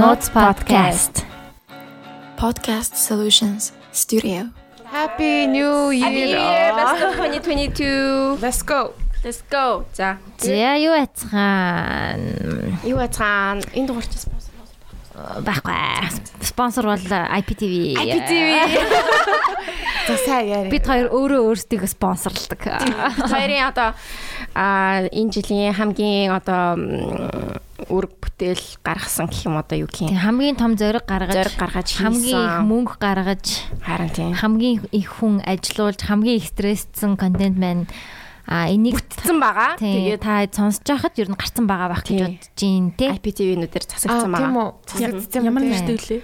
Notes podcast. Podcast Solutions Studio. Happy New Year. Happy Year. Best of 2022. Let's go. Let's go. За. За юу яцхан Юу ацгаан энэ дугаарч спонсор байхгүй. Спонсор бол IPTV. IPTV. За сайн яарэ. Бид хоёр өөрөө өөрсдийгөө спонсорладаг. Хоёрын одоо а энэ жилийн хамгийн одоо м, үрг бүтээл гаргасан гэх юм одоо юу гэх Тийм, юм. хамгийн том зориг гаргаж Зориг гаргаж хамгийн их мөнгө гаргаж Харин тийм. хамгийн их хүн ажилуулж хамгийн их стрессцэн контент маань а энийг Бүтцэн байгаа. Тэгээд та сонсож байхад ер нь гарцсан байгаа байх гэж Тийм. бодож тий. IPTV-нүүдээр засагдсан тийм байгаа. үү? Засагдсан Ямар тийм. нэртэй вүлээ?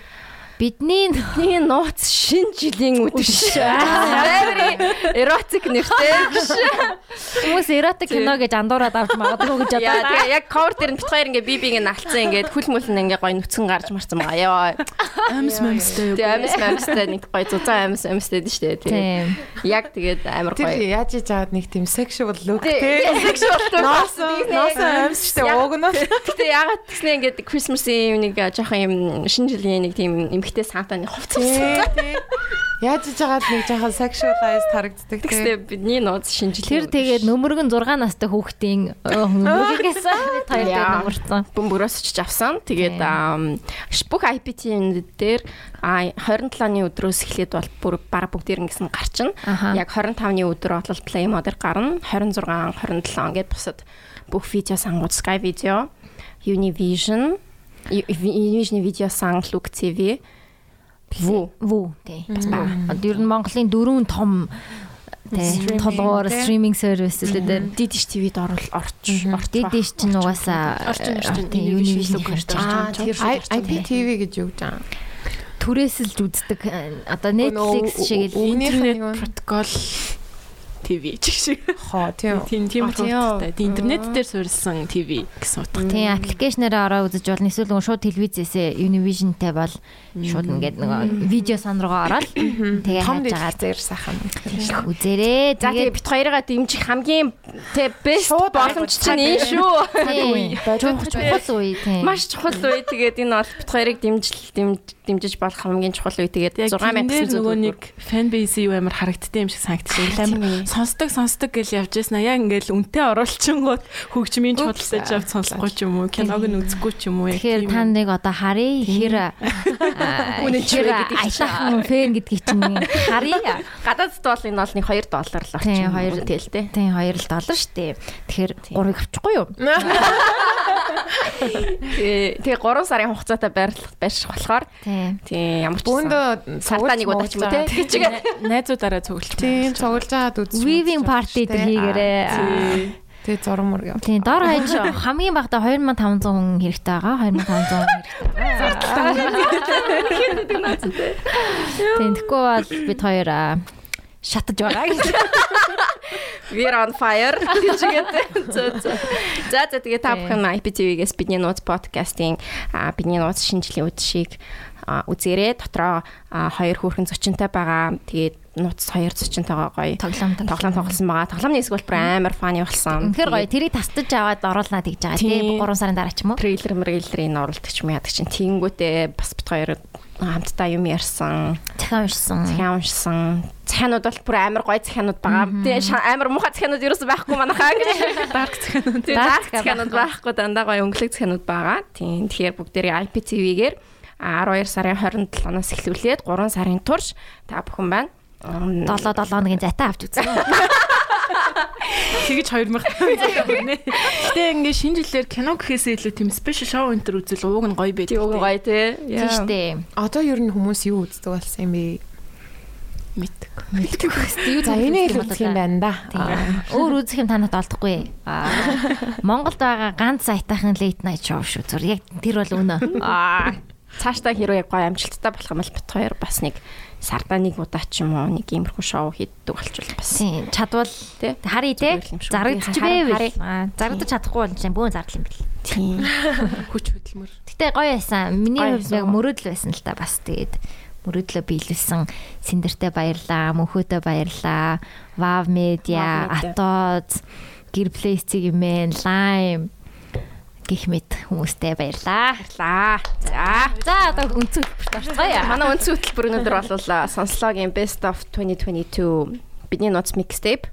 Бидний Бидний нууц шин жилийн үдэш. Very erotic нэртэй биш. хүмүүс эротик кино гэж андуураад авч магадгүй гэж Яа бодоо. тэгээ яг cover дээр нь бит хоёр ингээ би бинг налцсан ингээд хөл мөл нь ингээ гоё нүцгэн гарч марцсан байгаа. Яа. Амс мамстай юу? Тэгээ амис амистай нэг гоё зузаан амис амистай дээ штэ. Тийм. яг тэгээд амар Тэр гоё. яаж иж аваад нэг тийм sexual look Тий, тий. sexual look. Носон носон амс штэ Яг- ууг нь. Гэтэ ягаад гэснэ ингээд Christmas-ийн нэг жоохон юм шинэ жилийн нэг тийм эмхтэй сантаны хувцас. Тий, тий. Яаж иж аваад нэг жоохон sexualized харагддаг тий. Тэгсээ бидний нууц шинэ Тэр тэгээд нөмөргөн 6 настай хүүхдийн нөмөргөөс дээр нөмөрцөн. бөмбөрөөс очиж авсан. Тэгээд бүх IPT-ийн дээр а 27-ны өдрөөс эхлээд бол бүр баг бүгдээр ингэсэн гарчна. Яг 25-ны өдөр бол play mode гарна. 26, 27 ингээд бусад бүх видео сангууд Sky Video, Univision, Univision видео санг Look TV. Ву. Вүү тий. Бас баа. Одоо ер нь Монголын дөрвөн том тий толгоор стриминг сервисүүд дээр Didish TV-д орол орч орч. Угаасаа Орчин орчин тий, Аа, байгаа. тэр IPTV гэж юу гэж аа. түрээсэлж үздэг одоо Netflix шиг л Интернет протокол ТV ч шиг. хоо тийм. Тийм тийм тийм утгатай. Тийм интернет дээр суурилсан ТV гэсэн утга. тий аппликейшнаараа ороо үзэж болно эсвэл шууд телевизээсээ Univisionтэй бол шууд ингээд нөгөө видео сан руугаа ороод тэгээ хайж байгаа дэлгэр сайхан. үзээрээ За тэгээ бит хоёроо дэмжих хамгийн тэ Шууд боломж чинь энэ шүү. тий чухал үе тий Маш чухал үе. Тэгээд энэ бол бит хоёрыг дэмжил дэмж- дэмжиж болох хамгийн чухал үе. Тэгээд Яг 6 6 мянган нөгөө нэг фэн бейс юу амар харагддсан юм шиг санагдчихсан. Амар сонсдог сонсдог гэж явж яснаа. Яг ингээл үнтэй оруулчингууд хөгжмийн чухалсаж авч сонсохгүй ч юм уу, киног нь үзэхгүй ч юм уу. Тэгэхээр та нэг одоо харъя хэр чинь. айтаахан фэн гэдгийг чинь харъя. гадаадд бол энэ бол нэг 2 доллар л Тийм, орчих. хоёр. тэл тэ. Тийм 2 л доллар штэ. Тэгэхээр 3-ыг авчихгүй юу? Тэгээ 3 сарын хугацаатай байрлах байрших болохоор Тийм. тийм ямар ч Бүүндээ сартаа нэг удаач мө тэ. Чигээ. найзуудаараа цуглаж Тийм цуглаж аваад үзчих. Weaving party дээр хийгээрээ. Тэгээ зурм мөр яв. Тийм дор хаяж хамгийн багадаа 2500 хүн хэрэгтэй байгаа. 2500 хүн хэрэгтэй байгаа. Тийм тэгэхгүй бол бид хоёр шатаж байгаа гэж. We're on fire гэж үгээд. За за. Тэгээ та бүхэн IPTV-гээс бидний нууц подкастын бидний нууц шинжилгээ үдшийг үзээрэй. Дотроо хоёр хүүхэн зочинтой байгаа. Тэгээд нууц хоёр зочинтойгоо гоё Тоглоом тоглоом тоглосон байгаа. Тоглоомны хэсэг бол бүр амар фаны болсон. Үнэхээр гоё. Тэрийг тасдаж аваад оруулнаа тэгж байгаа. Тийм 3 сарын дараа ч юм уу? трейлер мрейлерийн оруулдаг ч юм яадаг чинь тэнгүүтээ бас бит хоёр хамтдаа юм ярьсан, Захиан уншсан. захиан уншсан. Захианууд бол бүр амар гоё захианууд байгаа. Тэгээ амар муухай захианууд ерөөсөй байхгүй манайхаа гэж. дарк захианууд. Dark dark захианууд байхгүй дандаа гоё өнгөлөг захианууд байгаа. Тийм тэгэхээр бүгдээрээ IPTV-гээр 12 сарын 27-наас эхлүүлээд 3 сарын турш та бүхэн байна. 7 7 хоногийн зайтай авч үзсэн. Тэгэж 2000 хүрнэ. Гэтэ ингээ шинэ жилээр кино гэхээсээ илүү тийм спешиал шоу энэ төр үзэл ууг нь гоё байдаг. Тийм гоё тий. Тийм штэ. Одоо ер нь хүмүүс юу үздэг болсон юм бэ? мэддэг. Мэддэг хэвчээ юу л үзэх юм байна да. Өөр үзэх юм танад олдохгүй. Монголд байгаа ганц сайтайхан late night show шүү. Зүр яг тэр бол үнэ. Аа цаашдаа хэрвээ гоё амжилттай болох юм бол бит хоёр бас нэг сардаа нэг удаа ч юм уу нэг иймэрхүү шоу хийдэг болчихвол бас. Тийм чадвал Тий. харъя те. Зүгээр юм шүү. Зарагдчих Харъя, байв. харъя. Аа зарагдаж чадахгүй бол чинь бүүн зардал юм бэл. Тийм. Хүч хөдөлмөр. Гэтэ гоё байсан. Миний хувьд яг мөрөөдөл байсан л та бас тэгээд мөрөөдлөө биелүүлсэн синдертэй баярлаа, мөнхөдөө баярлаа. Vav Media. Атоз, Gear Place-ийг имэн, Lime гих мэд хүмүүстэй баярлаа. Баярлаа. За. За одоо өнцөг хөтөлбөрт орцгоё. Манай өнцөг хөтөлбөр өнөөдөр бол сонслогийн Best of 2022 бидний нууц mixtape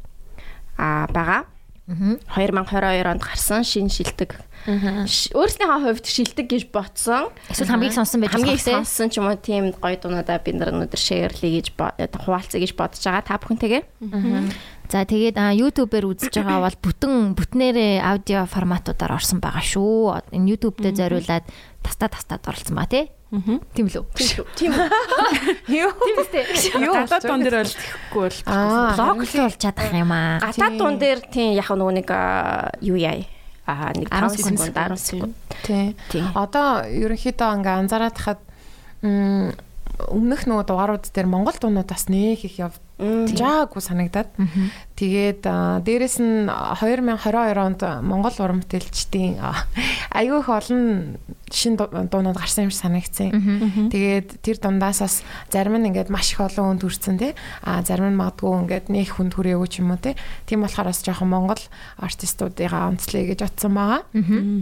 а байгаа. 2022 онд гарсан шин шилдэг. Өөрснийхөө хувьд шилдэг гэж ботсон. Эсвэл хамгийн сонсон байж Хамгийн сонсон ч юм уу тийм гоё дуунуудаа бид нар өнөөдөр шеэрлэе гэж оо, хуваалцъя гэж бодож байгаа. Та бүхэнтэйгээ. За тэгээд YouTube-ээр үзэж байгаа бол бүтэн бүтнээрээ аудио форматуудаар орсон байгаа шүү. Энэ YouTube дээр зориулаад тастаа тастаад оролцсон ба тий. Тийм лүү. Тийм. Юу? Юу? Гадаад дуун дээр бол тэхгүй бол Аа. Локал болж чадах юм аа. Гадаад дуун дээр тийм яг нөгөө нэг юу яа. Аа нэг 10 5 секунд 10 секунд. Тий. Тийм. Одоо ерөнхийдөө ингээ анзаараад хахад м, өмнөх нөгөө дугаарууд дээр Монгол дуунууд бас нэг их яв жаагүй санагдаад. Тэгээд дээрэс нь 2022 онд Монгол уран бүтээлчдийн аюу их олон шин ду- дуунууд гарсан юм шиг санагдсан. Тэгээд тэр дундаас бас зарим нь ингээд маш их олон хүнд хүрсэн тий. А зарим нь магадгүй ингээд нэг хүнд хүрээгүй ч юм уу тий. Тийм болохоор бас жоохон Монгол артистуудыгаа онцлоё гэж бодсон байгаа.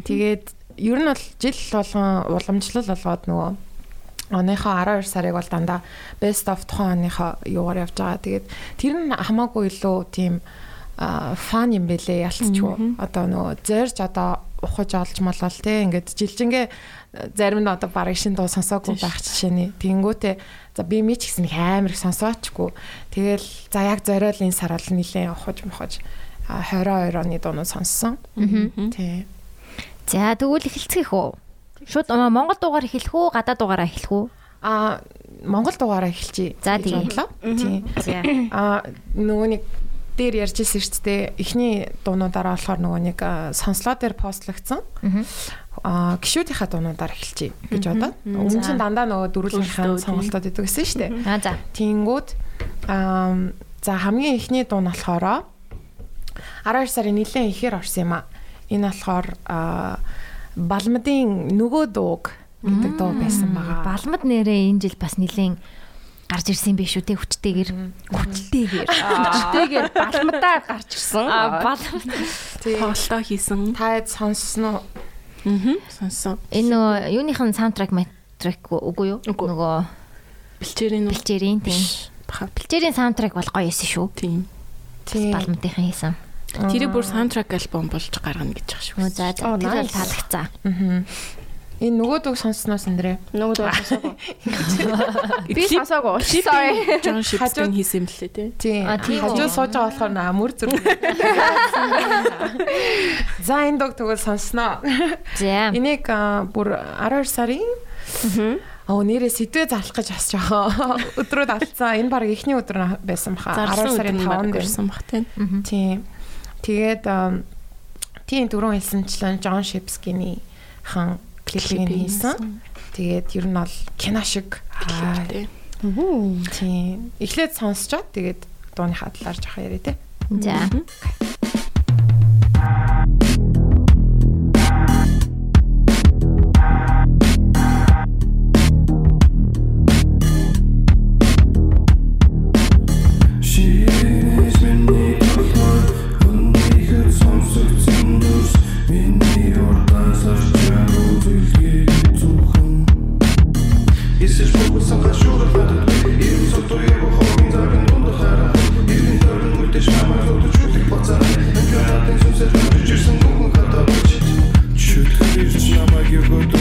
Тэгээд ер нь бол жил болгон уламжлал болгоод нөгөө оныхоо 12 сарыг бол дандаа best of тухайн оныхоо юугаар явж байгаа. Тэгээд тэр нь хамаагүй илүү тийм фан юм бэлээ ялцчихгүй. Одоо нөгөө зорж одоо ухаж олж молол те ингээд жилжингээ зарим нь одоо бараг шин дуу сонсоогүй байх жишээний. Тэнгүүтээ за би ми ч гэсэн их амар их сонсоочгүй. Тэгэл за яг зориул энэ сар бол нилээн ухаж мохож а, 22 оны дуунууд сонссон. Тий. За тэгвэл эхэлцгийх үү? Шууд аа, Монгол дуугаар эхэлэх үү, гадаад дуугаараа эхэлэх үү? А Монгол дугаараа эхэлчихье. За, гэж тэгье. бодлоо. Тий. За. А нөгөө нэг дээр ярьжсэн шүү дээ. Эхний дуунуудаараа болохоор нөгөө нэг сонслоо дээр постлогдсон. А гişүүдийнхаа дуунуудаар эхэлчихье гэж бодоод. Өмнө нь дандаа нөгөө дөрвөлийнхаа сонголтууд идэг гэсэн шүү дээ. Аа за. Тэнгүүд аа за хамгийн эхний дуу нь болохоор 12 сарын нэлээд ихээр орсон юм а. Энэ болохоор аа балмадын нөгөө дууг гэдэг дуу байсан байгаа. Балмад нэрээ энэ жил бас нилийн гарч ирсэн биш үү те хүчтэйгэр хүчтэйгэр Тэгээр балмадаа гарч ирсэн. аа балмад тоглолтоо хийсэн. Та сонссон уу? Аа. Сонсон. энэ нөгөө юуныхын саундтрак матрак үгүй юу нөгөө Бэлчээрийн үү? бэлчээрийн тийм Баха. бэлчээрийн саундтрак бол гоё эсэн шүү Тийм. Тийм. балмадынхан хийсэн Тэрийг бүр саундтрак альбом болж гаргана гэж ах шүү. За тэр бол nice. таалагдсан Аа. Энэ нөгөө дуу сонсноос эндрээ. Нөгөө дуу сонсоогүй. Би сонсоогүй. Sorry. Джон Шипстен хийсэн юм лээ те. Тийм. Тийм? Хажуу сууж байгаа болохоор наа мөр зүр. За энэ дуу тэгвэл сонсноо. за Энийг бүр 12 сарын Оо нэрээ сэдвээ залах гэж бас жоохон өдрүүд алдсан. Энэ баг эхний өдөр байсан баха. 12 сарын 5-нд ирсэн бах те. Тийм. Тэгээд тийм дөрөв хэлсэнчлэн Джон Шипскиний хан клипийг нь хийсэн. Тэгээд ер нь бол кино шиг. Аа, Те. Тийм. Эхлээд сонсчоод тэгээд дууныхаа талаар жоохон яриа те. за вещам Я заточу ты пацаны Император, все сожжу Причешься, ну, как добычить Чуть лишь на магию готов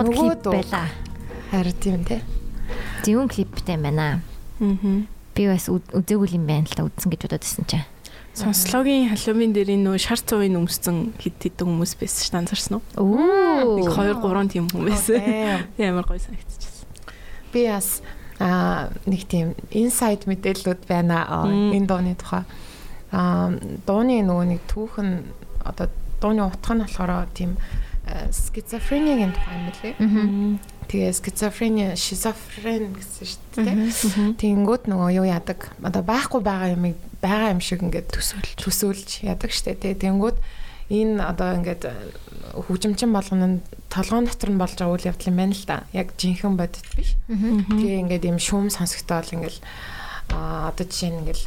нөгөө клип байла. Харин тийм те. Зөвөн клиптэй байна. Аа. Би бас үз- үзээгүй юм байна л та үзсэн гэж бодоод байсан чинь. Сонслогийн халуумын дээр нөө шар цувын өмссөн хэд хэдэн хүмүүс байсан ш танзарсан уу? Оо. Нэг 2 3 тийм хүмүүс. Амар гоё санагдчихсан. Би бас аа нэг тийм инсайд мэдээллүүд байна энэ дууны тухай. Аа дууны нөгөө нэг түүхэн одоо дууны утга нь болохоор тийм скизофренигийн тухай юм лээ. Тэгээ скизофрени, шизофрен гэсэн шүү дээ. Тэнгүүд нөгөө юу яадаг? Одоо байхгүй байгаа юмыг байгаа юм шиг ингээд төсөөлж төсөөлж яадаг штэ. Тэгээ тэнгүүд энэ одоо ингээд э, хөгжимчин болгоно нь толгоон дотор нь болж байгаа үйл явдал юм байна л да. Яг жинхэнэ бодит биш. Тэгээ ингээд юм шүүм сонсогдоод ингээд а одоо жишээ нь ингээл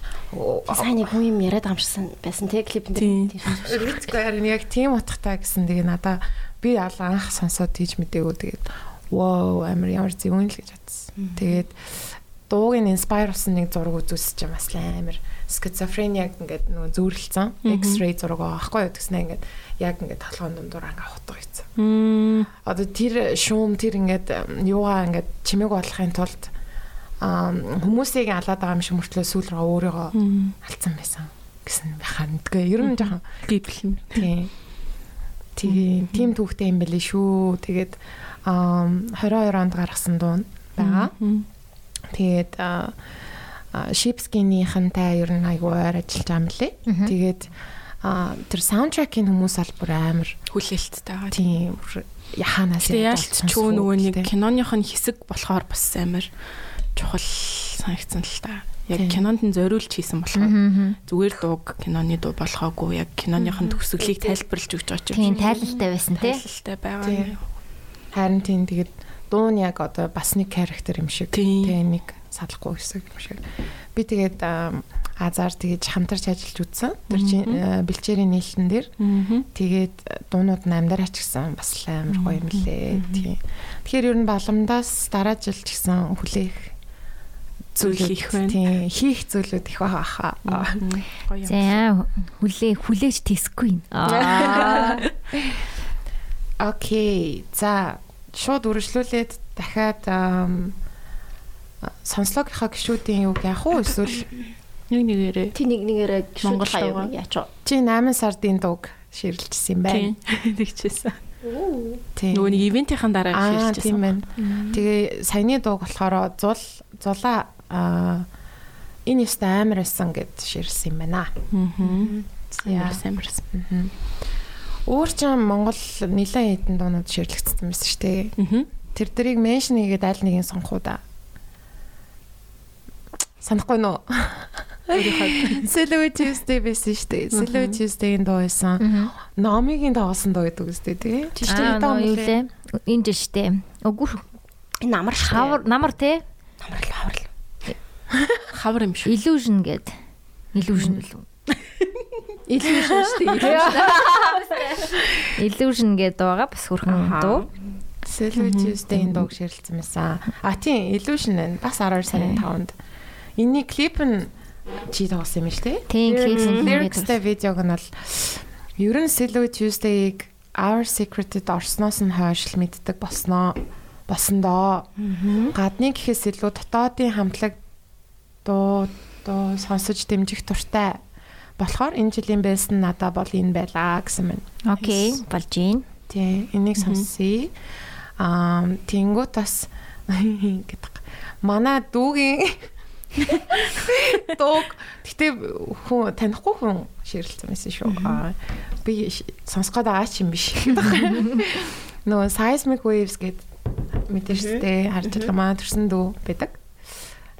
сайн нэг хүн юм яриад амжсан байсан те клипэн Тийм. дээр. Ритгүй харин яг тийм утгатай гэсэн тэгээ надаа би аль анх сонсоод тийж мдэггүй тэгээд вау амар ямар зөвөн л гэж бодсон. Тэгээд дуугийн инспайр болсон нэг зураг үзүүлсэж юм бас амар скизофрениаг ингээд нөгөө зөөрлөлцөн X-ray зураг байхгүй юу гэснээр ингээд яг ингээд толгойн дундуур ингээ хутга ийцэн. Одоо тэр шуум тэр ингээд юугаа ингээд чимээг болохын тулд хүмүүсийг алаад байгаа юм шиг мөртлөө сүүл рүү өөрийгөө алдсан байсан гэсэн байхаа мэдгүй. Ер нь жоохон Библин. тийм. Тийм, тийм түүхтэй юм байли шүү. Тэгээд аа 22 онд гаргасан дуу байгаа. Тэгээд аа Shipskin-ийнхэнтэй ер нь айгүй ойр ажиллаж байгаа лээ. Тэгээд аа тэр саундтрекийн хүмүүс албар амар Хүлээлттэй байгаа. тийм яханаас Тэгээ яалт ч юу нөгөө нэг киноных нь хэсэг болохоор бас амар чухал санагдсан л та. Яг кинонд нь зориулж хийсэн болохоор зүгээр дууг киноны дуу болохоогүй яг киноных нь төгсгөлийг тайлбарлаж өгч байгаа ч Тийм тайлалтай байсан тий. тайлалтай байгаа. Юм. харин тийм тэгээд дуу нь яг одоо бас нэг характер юм шиг Тийм. тэгээ нэг салахгүй хэсэг юм шиг. Би тэгээд азар тэгэж хамтарч ажиллаж үзсэн. Тэр чинь аа, бэлчээрийн нийлтэн дээр тэгээд дуунууд нь амьдарч гисэн бас л амар гоё юм лээ. Тийм. Тэгэхээр ер нь баламдаас дараа жил ч гэсэн хүлээх Зүйл их байна. Тийм, хийх зүйлүүд их. Гоё юм. За хүлээ хүлээж тэсгүй. Аа. Окей. За, шууд үргэлжлүүлээд дахиад ам, сонслогынхаа гişүүдийн юг яах уу эсвэл Нэг нэгээрээ. Тий нэг нэгээрээ Монгол хаяа яач вэ? чи 8 сардын дуг ширлжсэн юм байна. Тийм. Тэгчихсэн. Тийм. Нөгөө нэг ивентийн дараа Аа, шилжчихсэн. тийм байна. Тэгээ саяны дууг болохоор зул зулаа аа энэ ёстой амар байсан гэд ширсэн юм байна. Мгм. Яа. Ямарс ямарс. Өөр ч юм Монгол нэлээд хэдэн дуунууд ширлэгдсэн байсан шүү дээ. Мгм. Тэр дэрийг меншн хийгээд аль нэгийг сонгох уу да. Санахгүй нөө. Silhouette Tuesday байсан шүү дээ. Silhouette Tuesday-ийн дуу байсан. Номигийн тоглосон дуу гэдэг үстэй тий. Аа нөө юу лээ? Энд ж штэ. Үгүй шүү. Энэ амар хавар намар те амар л хавар юм шүү. illusion гэд. Illusion үлээ. Illusion шүү дээ. Illusion гэдэг байгаа бас хөрхөн дуу. Silhouette Tuesday-ийн дууг ширлцсэн байсан. А тийм Illusion байна. Бас 12 сарын 5-нд. Энийний клип нь чи тоглосон юм шүү дээ. Тийм клип нь Lyrics-тэй видеог нь бол ер нь Silhouette Tuesday-ийг Our Secret-д орсноос нь хойш л мэддэг болсноо босондоо. Гадны гэхээс илүү дотоодын хамтлаг дуу дуу сонсож дэмжих туртай. болохоор энэ жилийн байсан надаа бол энэ байлаа гэсэн мэн. Окей, болж гин. Тий, энийг сонсъё. Аа, тэнгуут бас гэдэг. Манай дүүгийн дууг гэтээ хүн танихгүй хүн ширлцсэн байсан шүү. Би сонсгоод байгаа ч юм биш. Нөгөө seismic waves гэд мэдэн шүү дээ. Харжламаа төрсөн дүү байдаг.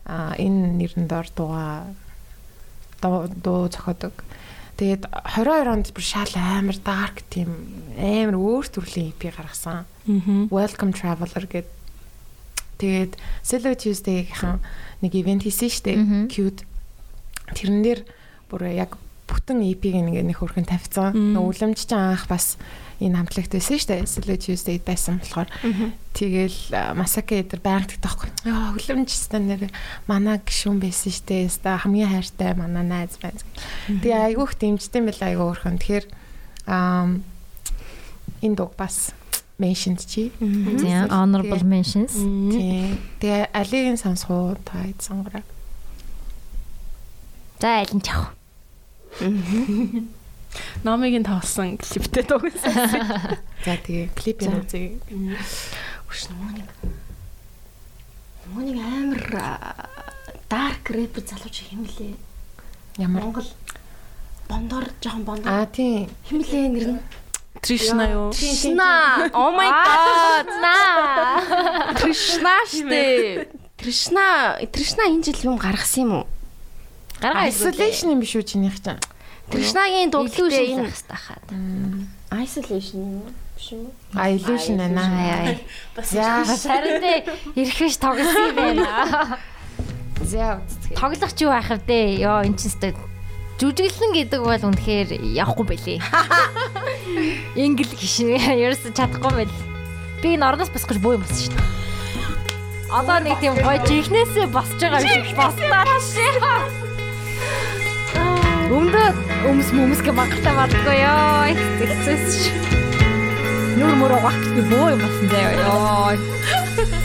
Аа, энэ нэрэн дор дууга дуу зохиодог. Тэгээд 22 онд бүр шал амар dark тийм амар өөр төрлийн EP гаргасан. Welcome Traveler гэд. Тэгээд Silhouette Tuesday-ийн нэг ивент хийсэн шүү дээ. Cute. Тэрэн дээр бүр яг бүтэн EP-г нэг нэг хөрхэн тавьсан. Нөгөө Үлэмж чинь анх бас энэ хамтлагт байсан шүү дээ. Silhouette Tuesday байсан болохоор Тэгэл Масака эдэр байнга тэгдэг байхгүй. Яа, хүлэмж стан нэр манай гişүүн байсан штэ. Ста хамгийн хайртай манай найз байна. Тэгээ айгүйх дэмждэм байл айгүй өөрхөн. Тэгэхээр энэ дог бас mentioned чи. Тийм honorable mentions. Тийм. Тэгээ нь сонсох уу та хэд сонгороо. За аль нь ч явах. Номыг нь тавсан клиптэй дууссан. За тэгээ клипийн үзье. Хүш нууник. Нууник амар dark rap залууч хэмлээ. Ямар Монгол бондор жоохон бондор Аа тийм. хэмлээ нэр нь. Тришна юу? Тришна. Oh my god. Наа. Тришна штэ. Тришна, Тришна энэ жил юм гаргасан юм уу? Гаргаа Isolation юм биш үү чинийх чинь? Тришнагийн дуглуу Illusion энэ байх хаад. isolation юм уу? Биш үү? А illusion Ай байна. ай. Яа. Саринтэй ирэх биш тоглосон юм байна. Үзтгий. Тоглох ч юу байх вэ? Йоо эн чинь сте жүжиглэн гэдэг бол үнэхээр явахгүй байлээ. Ингл гişin ерөөс чадахгүй байл. Би энэ орноос босгож буу юм болсон шүү дээ. Одоо нэг тийм гоё чихнээсээ босч байгаа юм шиг бослоо шээ. Өмдөө өмс өмс гэ магтаа мадгүй ёо. Хэцээс ш. Нүр мөр угаах би буу юм болсон заяа ёо.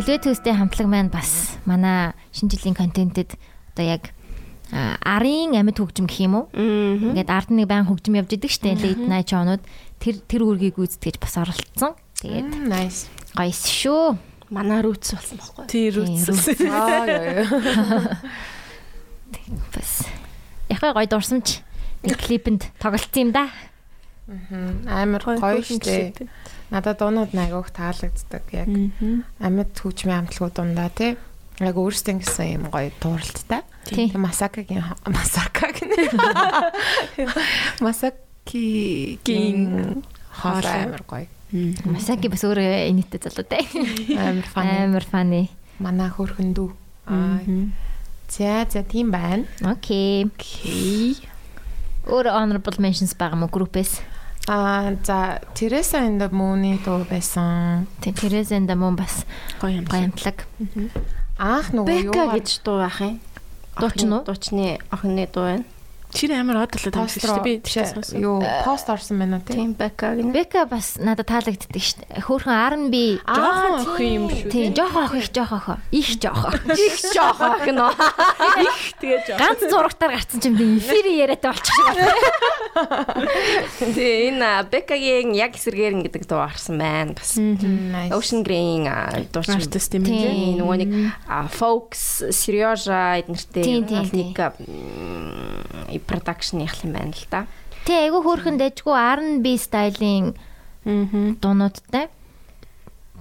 Silhouette Tuesday хамтлаг маань бас манай шинэ жилийн контентэд одоо яг арын амьд хөгжим гэх юм уу? Ингээд ард нэг баян хөгжим явж идэг штэ late night show-нууд тэр тэр үргийг гүйцэтгэж бас оролцсон. Тэгээд Nice. гоёс шүү. Манай рүүц болсон байхгүй. Тэр үтсэн. Аа яа. Бас яхаа гоё дурсамж нэг клипэнд тоглолцсон юм да. Амар гоё штэ. Надад дуунууд айгуух таалагддаг яг амьд хөгжмийн амтлагууд дундаа тий. Яг өөрсдөө гэсэн юм гоё дууралттай. Тэгээ Масакагийн Масака гэнэ. Масакигийн хоол амар гоё. Масаки бас өөрөө энэтэй залуутай. Амар фан. Амар фаны. Манай хөрхөн дүү. Аа. За за тийм байна. Окей. Окей. Өөр honorable mentions байгаа мó группээс. Аа за Teresa in the Moon-ийн дуу байсан. Тэг Терезэн дамун бас Гоё юм. гоё амтлаг. Анх нөгөө юу Бека гэж дуу байх юм. Дуучин уу? Дуучны охины дуу байна. Тэр амар одолтой таамагч шүү дээ. Би Бишээ, тийш сонсон. юу пост орсон байна уу тий? Тийм Бека гэнэ. Бека бас надад таалагддаг шүү дээ. Хөөхөн R&B Жохон охин юм шүү. Тийм, жоох ох их жоох ох. Их жоох. Их жоох охино. Тэгээ жоо. Ганц зурагтаар гарцсан ч юм би эфирийн яриатай болчих шиг байна. Тэгээ энэ Бекагийн яг эсэргээр гэдэг дуу гарсан байна. Бас. Ocean Green дуучин Артист юм Тийм. тий. нөгөө нэг Fox, Serioja эднэртэй Тийм, тийм, нэг production их юм байна л да. Тэ айгүй хөөхөн дэжгүй R&B стилийн дуунуудтай.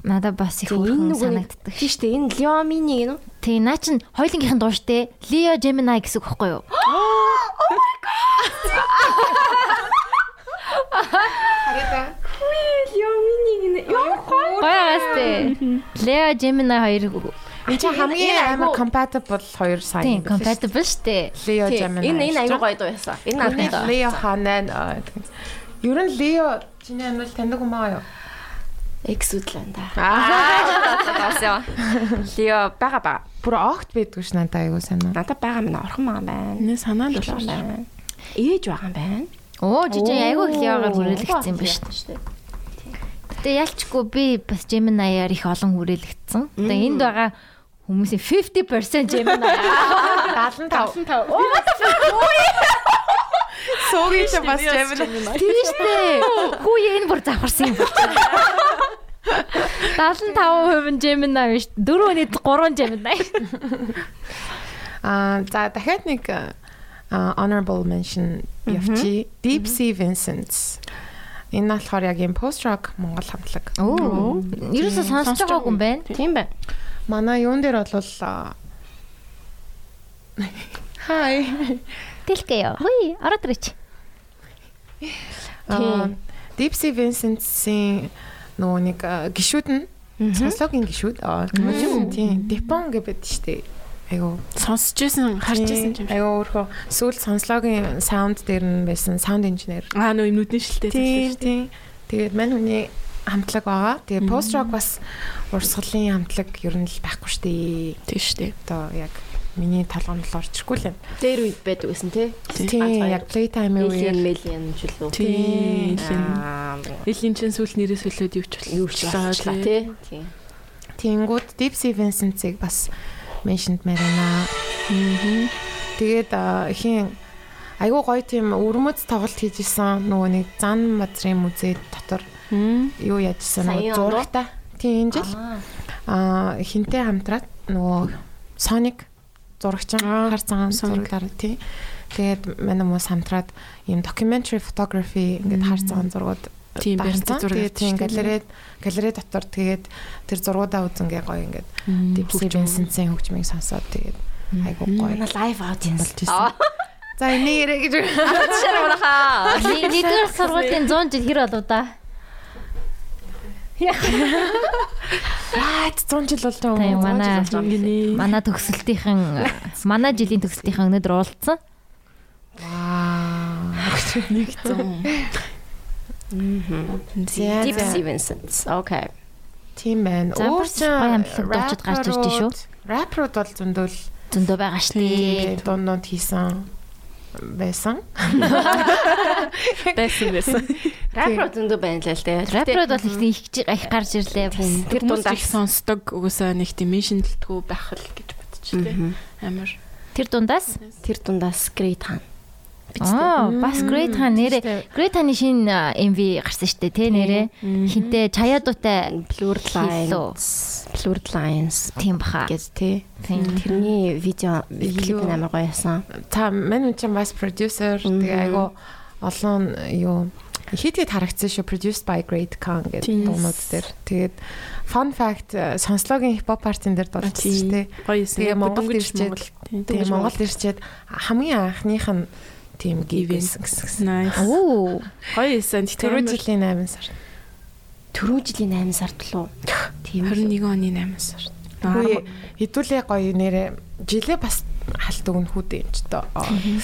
Надад бас их хөөрхөн санагддаг. тийм шүү дээ. Энэ Leomini гэнэ үү? Тэг наа чин хоёлынгийнхэн дуу штэ. Leo Gemini гэсэн үг хэвгүй юу? Leomini гэнэ. Яа гоё. Гоё аасте. Leo Gemini хоёр Энд чинь хамгийн амар compatible хоёр сайн тийм юм байна. compatible штэ. Leo Тийм, Gemini. Энэ энэ аюу гоё дуу ясаа. Энэ Нэг надад Leo Hanan. Ер нь Leo чиний амил таньдаг юм аа юу? X үдлэн да. Аа. Лио бага бага. Бүр огт байдгүй ш надад аягүй санаа. Надад байгаа минь орхон байгаа байна. Энэ санаанд Болоо болоо. байна. Ээж байгаа юм байна. Оо жижиг айгүй их Leo-гаар хүрээлэгдсэн юм ба штэ. Гэтэ ялчгүй би бас Gemini-аар их олон хүрээлэгдсэн. Тэгээ энд байгаа хүмүүсийн 50% Gemini. 75. Суугийн ч бас Gemini. Тэр штэ. Хүү энэ бүр завхарсан юм бол. 75% нь Gemini биш. 4 нийт 3 Gemini. Аа за дахиад нэг honorable mention явчих. Deep Sea Vincent. Энэ нь болохоор яг юм post rock Монгол хамтлаг. Оо. Ерөөсө сонсож байгаагүй юм байна. Тийм байна. Манай юун дээр бол Hi. Тэлкэё. Хүй, ороод ирээч. Аа, Sea Vincent-ийн нөгөө нэг гişүүд нь сонслогийн гişүүд. Аа тийм. Дипон гэбэд штэ. Айгу. Сонсож байсан, харж байсан юм. Айгу өөрөө сүүл сонслогийн саунд дээр нь байсан саунд инженер. Аа нөө юм нүдний шилтэй Тийм тийм. Тэгээд мань хүний хамтлаг байгаа. Тэгээд пост рок бас урсгалын хамтлаг ер нь л байхгүй штэ. Тийм шүү дээ. Одоо яг миний толгонд л орчихгүй л юм. Дээр үед байдаг гэсэн тий. Тийм яг Million үеэр million ч үлээ. Тийм. Аа, Элийн чин сүлд нэрээ солиод юучлаа. юучлаа тий. Тийм. Тэнгүүд Deep Sea Vincent-ийг бас mentioned. Тэгээд аа, ихийн айгуу гоё тийм өрмөц тоглолт хийж исэн нөгөө нэг зан базрын музей дотор юу яжсан нөгөө зурагтай. Тийм энэ жил аа хинтээ хамтраад нөгөө Sonic зурагчин хар цагаан зураглаар тий. Тэгээд манай хүмүүс хамтраад ийм documentary photography ингээд хар цагаан зургууд Тийм, зураг Тэгээд тийм галерей галерей дотор тэгээд тэр зургуудаа үзэнгээ гоё ингээд хөгжим. Vincent-ийн хөгжмийг сонсоод тэгээд айгуу гоё Манай live audience. болж ирсэн. За энийг ярэ гэж. Шар манахаа. Нэгдүгээр сургуулийн 100 жил хэр болов да? Аа 100 жил болж байгаа юм. манай манай төгсөлтийнхэн манай жилийн төгсөлтийнхэн өнөдөр уулзсан. Вау. Нэг зам. За, Deep Vincent. Okay. Тийм байна. За, бас гоё амтлаг дуучид гарч ирж шүү. Рэпрууд бол зөндөл Зөндөө байгаа штэ. дундууд хийсэн. Байсан. байсан байсан. Рэпер зөндөө байна л те. Рэперүүд бол их их их гарч ирлээ. бас. Тэр дундаа их сонсдог угсаа нэг тийм шиндэлтгүү байх л гэж бодчих тээ. Амар. Тэр дундаас тэр дундаас Great Han. Аа, бас Great Han нэрээ Great Han-ы шинэ MV гарсан шүү дээ, тэ нэрээ. Хинтээ чаядуутай Blurred Lines, Blurred Lines тийм баха. тий. Тийм. Тэрний видео клип амар гоё ясан. Та мань чинь бас продюсер тэгээ айгу олон юу хит хит харагдсан шүү produced by Great Khan гэдэг дуунууд дээр. Тэгээд fun fact сонслогийн хипхоп партийн дээр дуулсан шүү дээ. Гоё юм. Тэгээ Монголд ирчээд тэгээ Монголд ирчээд хамгийн анхных нь тийм гивсэн гэсэн. Nice. Оо. Гоё юм. Түрүү жилийн 8 сар. Төрөө жилийн 8 сард лөө. Тийм. 21 оны 8 сар. Хэдүүлээ гоё нэрэ жилээ бас халт өгнө хүүдээ юм ч доо.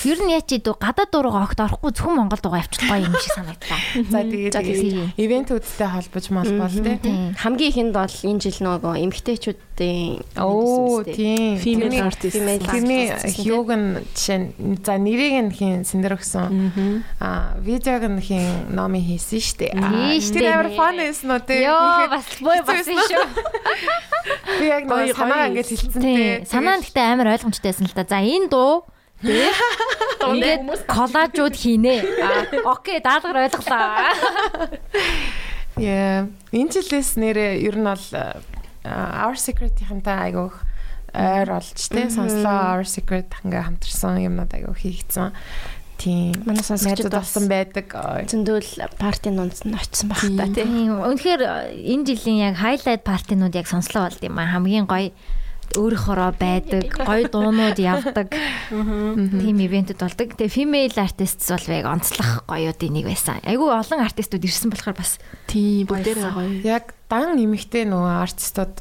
Ер нь яа чи дөө гадаад дуруугаа огт орохгүй зөвхөн Монгол дуугаа авчиж гоё юм шиг санагдлаа. За тэгээ За, тэгээ тийм. ивентүүдтэй холбож тий. Тийм. Хамгийн ихэнд бол энэ жил нөгөө эмгтээчүүдийн Оо тийм. Female artist. Тэрний хьюг нь жишээ за нэрийг нь хийн сэндэр өгсөн. Аа видеог нь хийн номи хийсэн штэ. Тэр амар фан байсан уу тий. Йоо бас бой бас шүү. Би яг нэг санаа ингэж хэлсэн Тийм. тий. Санаа нь гэхдээ амар ойлгомжтойсэн л да. За энэ дуу Ингээд коллажууд хийнэ. Окей, даалгар ойлголаа. Яа. Энэ жилээс нэрээ ер нь бол Our Secret-ийнхэнтэй айгуух ойр олж тий. Сонслоо Our Secret ингээ хамтарсан юмнууд айгуух хийгдсэн. Тийм. Манай сонсогчид Найзууд болсон байдаг. Зөндөл партийн нунд нь очсон байх та тий. Тийм. Үнэхээр энэ жилийн яг хайлайт партинууд яг сонслоо болд юм аа. Хамгийн гоё өөрийнхоороо байдаг, гоё дуунууд явдаг. Тийм ивентэд болдог. Тэгээ female artists бол яг онцлох гоёудын нэг байсан. Айгүй олон артистууд ирсэн болохоор бас Тийм бүгдээрээ гоё. Яг дан нэмэгтэй нөгөө артистууд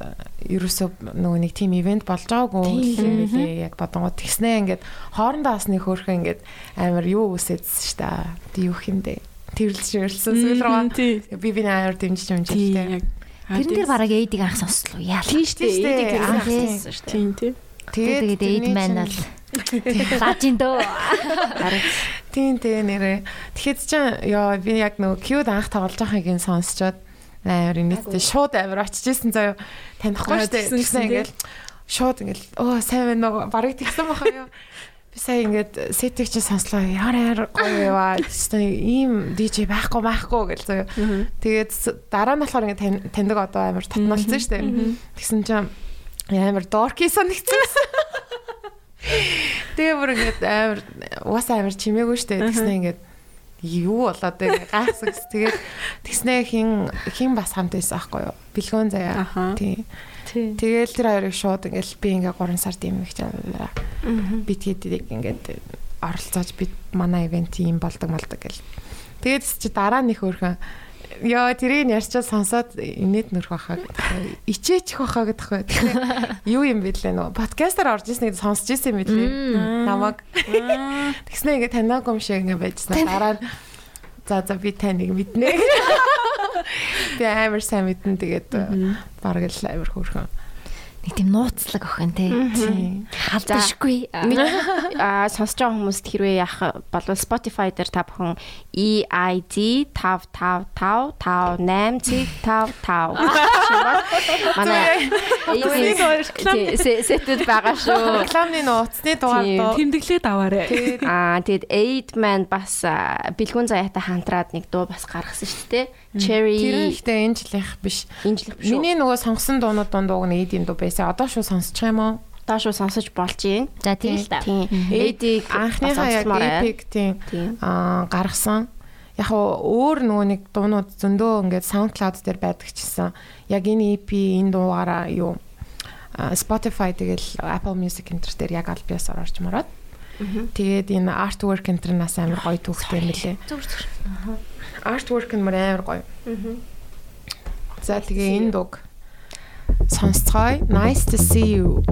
ерөөсөө нөгөө нэг тим ивент болж байгаагүй юм билээ яг бодонгууд тэгснээ ингээд хоорондоо бас нэг хөөрхөн ингээд амар юу үсэдсэн штэ тэг юу хэмдэ? Тэрэлж өрөлсөн сүүл рүү. би би амар дэмжиж юмжтэй яг. Тэрэн дээр бараг эйдийг анх сонслоо. Яа. Тийм шүү дээ. Тэр анх сонссон шүү дээ. Тийм тий. Тэгээд эйд маань бол лажин дөө. тийм тий нэрээ тэгэхэд ч яа би яг нөгөө кьюд анх тоглож байгааг нь сонсчоод амар инээдтэй шууд амар очиж исэн заяа танихгүй Аа, штэ тэгсэн ингээд шууд ингээд оо сайн байна уу барыг тэгсэн баха юу би сая ингээд сетиг чи сонслоо. Яар гоё яваа гэсэн ийм DJ байхгүй байхгүй гэл заяа тэгээд дараа нь болохоор ингээд тань- таньдаг одоо амар татналцсан штэ тэгсэн чинь амар дорки санагдсан. Тэгээ бүр ингээд амар уус амар чимээгүй штэ тэгснэ ингээд юу болоод байгаа гайхсан. Тэгээд тэгснэ хин хин бас хамт байсан аахгүй юу? Бэлгүүн заяа. Аха. Тэгээл тэр хоёрыг шууд ингээд би ингээд 3 сард юм их чамлаа. Би тэгээд ингээд оролцоож би манай ивент юм болдог молдог гэл. Тэгээд чи дараа нь их өөрхөн Яа тэрийг ярьчаад сонсоод инээд нөрх баха гэдэг. Ичээчих баха гэдэг хөө. Юу юм бэ лээ нөө подкастаар орж ирсэн гэдэг сонсч ирсэн юм билээ. Намаг. Тэгснэ ингээ танаагүй юм шиг ингээ байжсан. Дараа за за би таныг мэднэ. Би амар сайн мэднэ тэгээд бараг л амар хөөрхөн. Нэг тийм нууцлаг охин те. Халдашгүй. Аа сонсож байгаа хүмүүст хэрвээ яах бол Spotify дээр та бүхэн E EID 5555 5855 манай сетэд байгаа шүү. Рекламны нууцны дугаар. Тэмдэглээд аваарэ. Аа тэгэд Aid Man бас бэлгүүн заяатай хамтраад нэг дуу бас гаргасан шүү дээ. Тэр Cherry ихтэй энэ жилийнх биш. энэ жил биш? Миний нөгөө сонгосон дуунууд дундууг нь эдийн дуу байсан. Одоо шүү сонсчих юм уу? Даашуу сонсож болж байна. За тийм л. Тийм. Эдийг Анхныхаа яг epic тийм аа гаргасан. Яг өөр нөгөө нэг дуунууд зөндөө ингээд SoundCloud дээр байдаг чсэн. Яг энэ EP энэ дуугаараа юу Spotify тэгэл Apple Music энэ төр дээр яг аль биес орж мараад. Тэгээд энэ artwork энэ төр нас амар гоё түүхтэй юм лээ. Зүр зүр. Artwork нь мөр амар гоё. За тэгээ энэ дуг Sounds Nice to see you.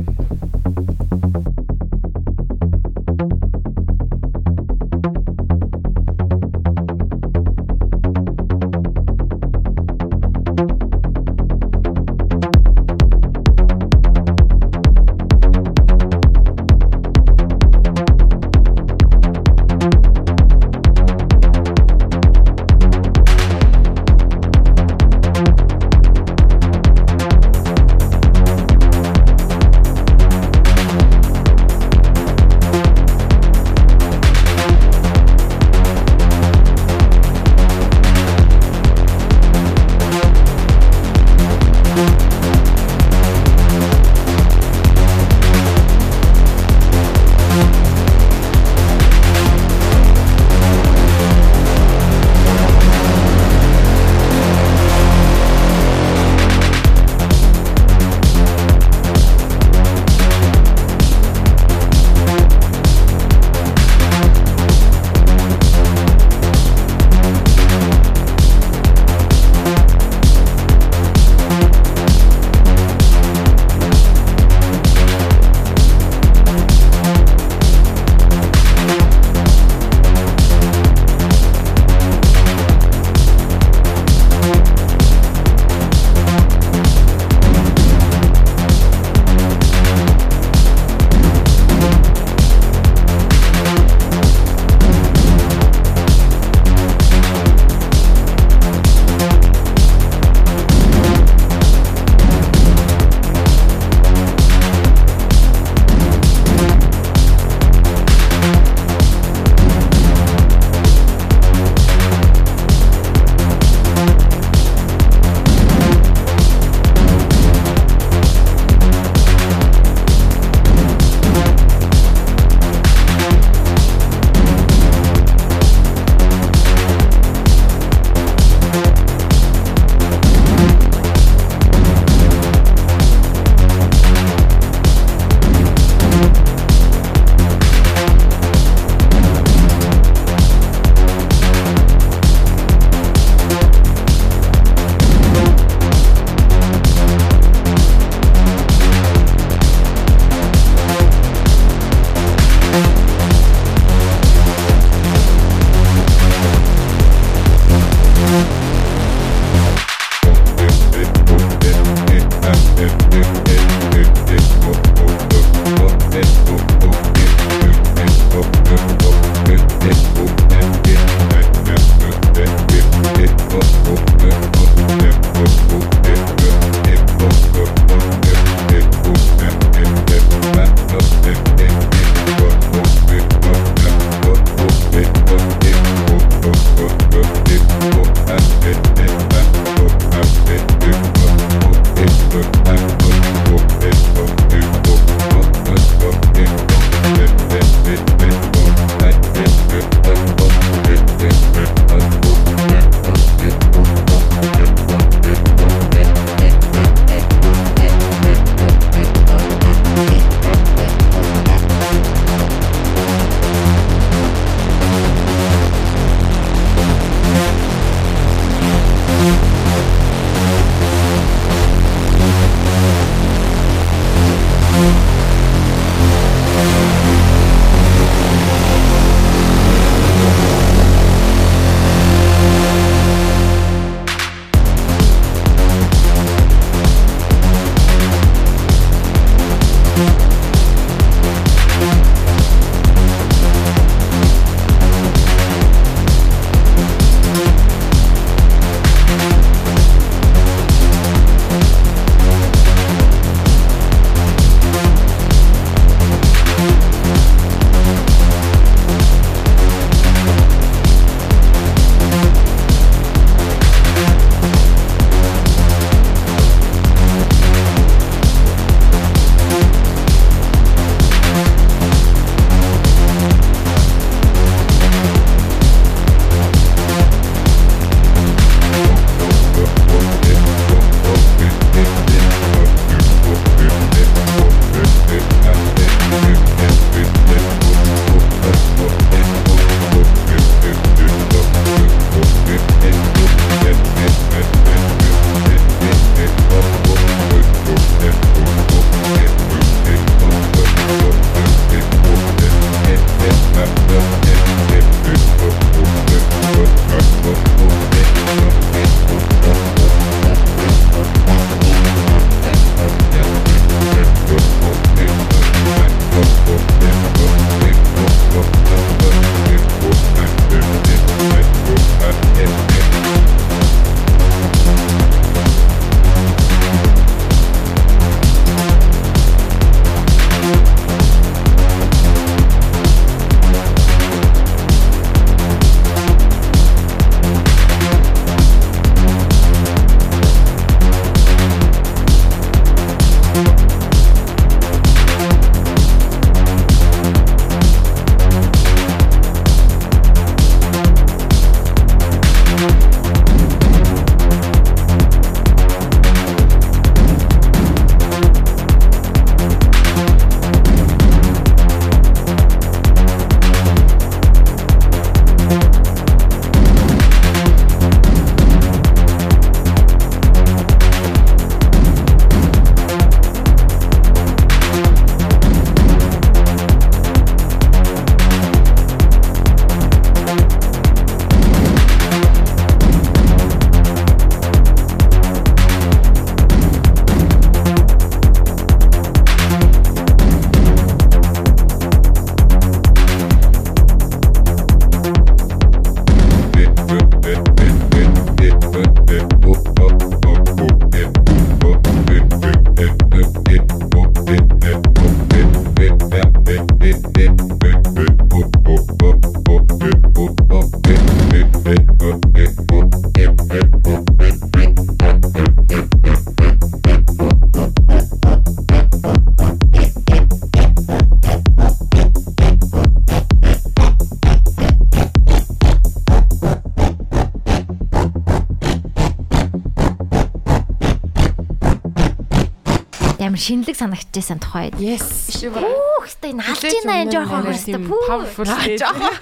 Амар шинэлэг санагдчихсан тухайд. Yes. Үх, хэвээ наалж байна энэ жоохон хөрстэй. powerful Аа, жоохон.